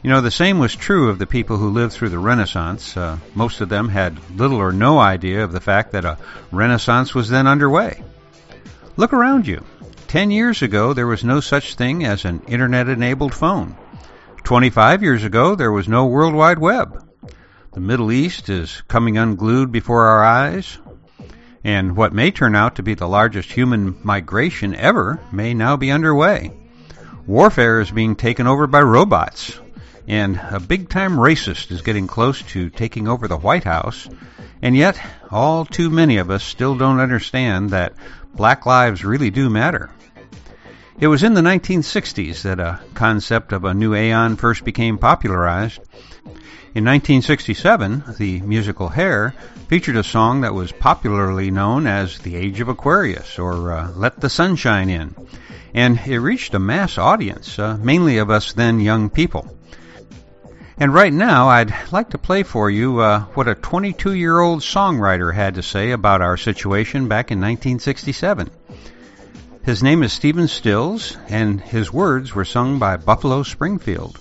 You know, the same was true of the people who lived through the Renaissance. Uh, most of them had little or no idea of the fact that a Renaissance was then underway. Look around you. Ten years ago, there was no such thing as an internet enabled phone. 25 years ago, there was no World Wide Web. The Middle East is coming unglued before our eyes, and what may turn out to be the largest human migration ever may now be underway. Warfare is being taken over by robots, and a big time racist is getting close to taking over the White House, and yet all too many of us still don't understand that black lives really do matter. It was in the 1960s that a concept of a new aeon first became popularized. In 1967, the musical Hair featured a song that was popularly known as The Age of Aquarius or uh, Let the Sunshine In. And it reached a mass audience, uh, mainly of us then young people. And right now, I'd like to play for you uh, what a 22 year old songwriter had to say about our situation back in 1967. His name is Stephen Stills, and his words were sung by Buffalo Springfield.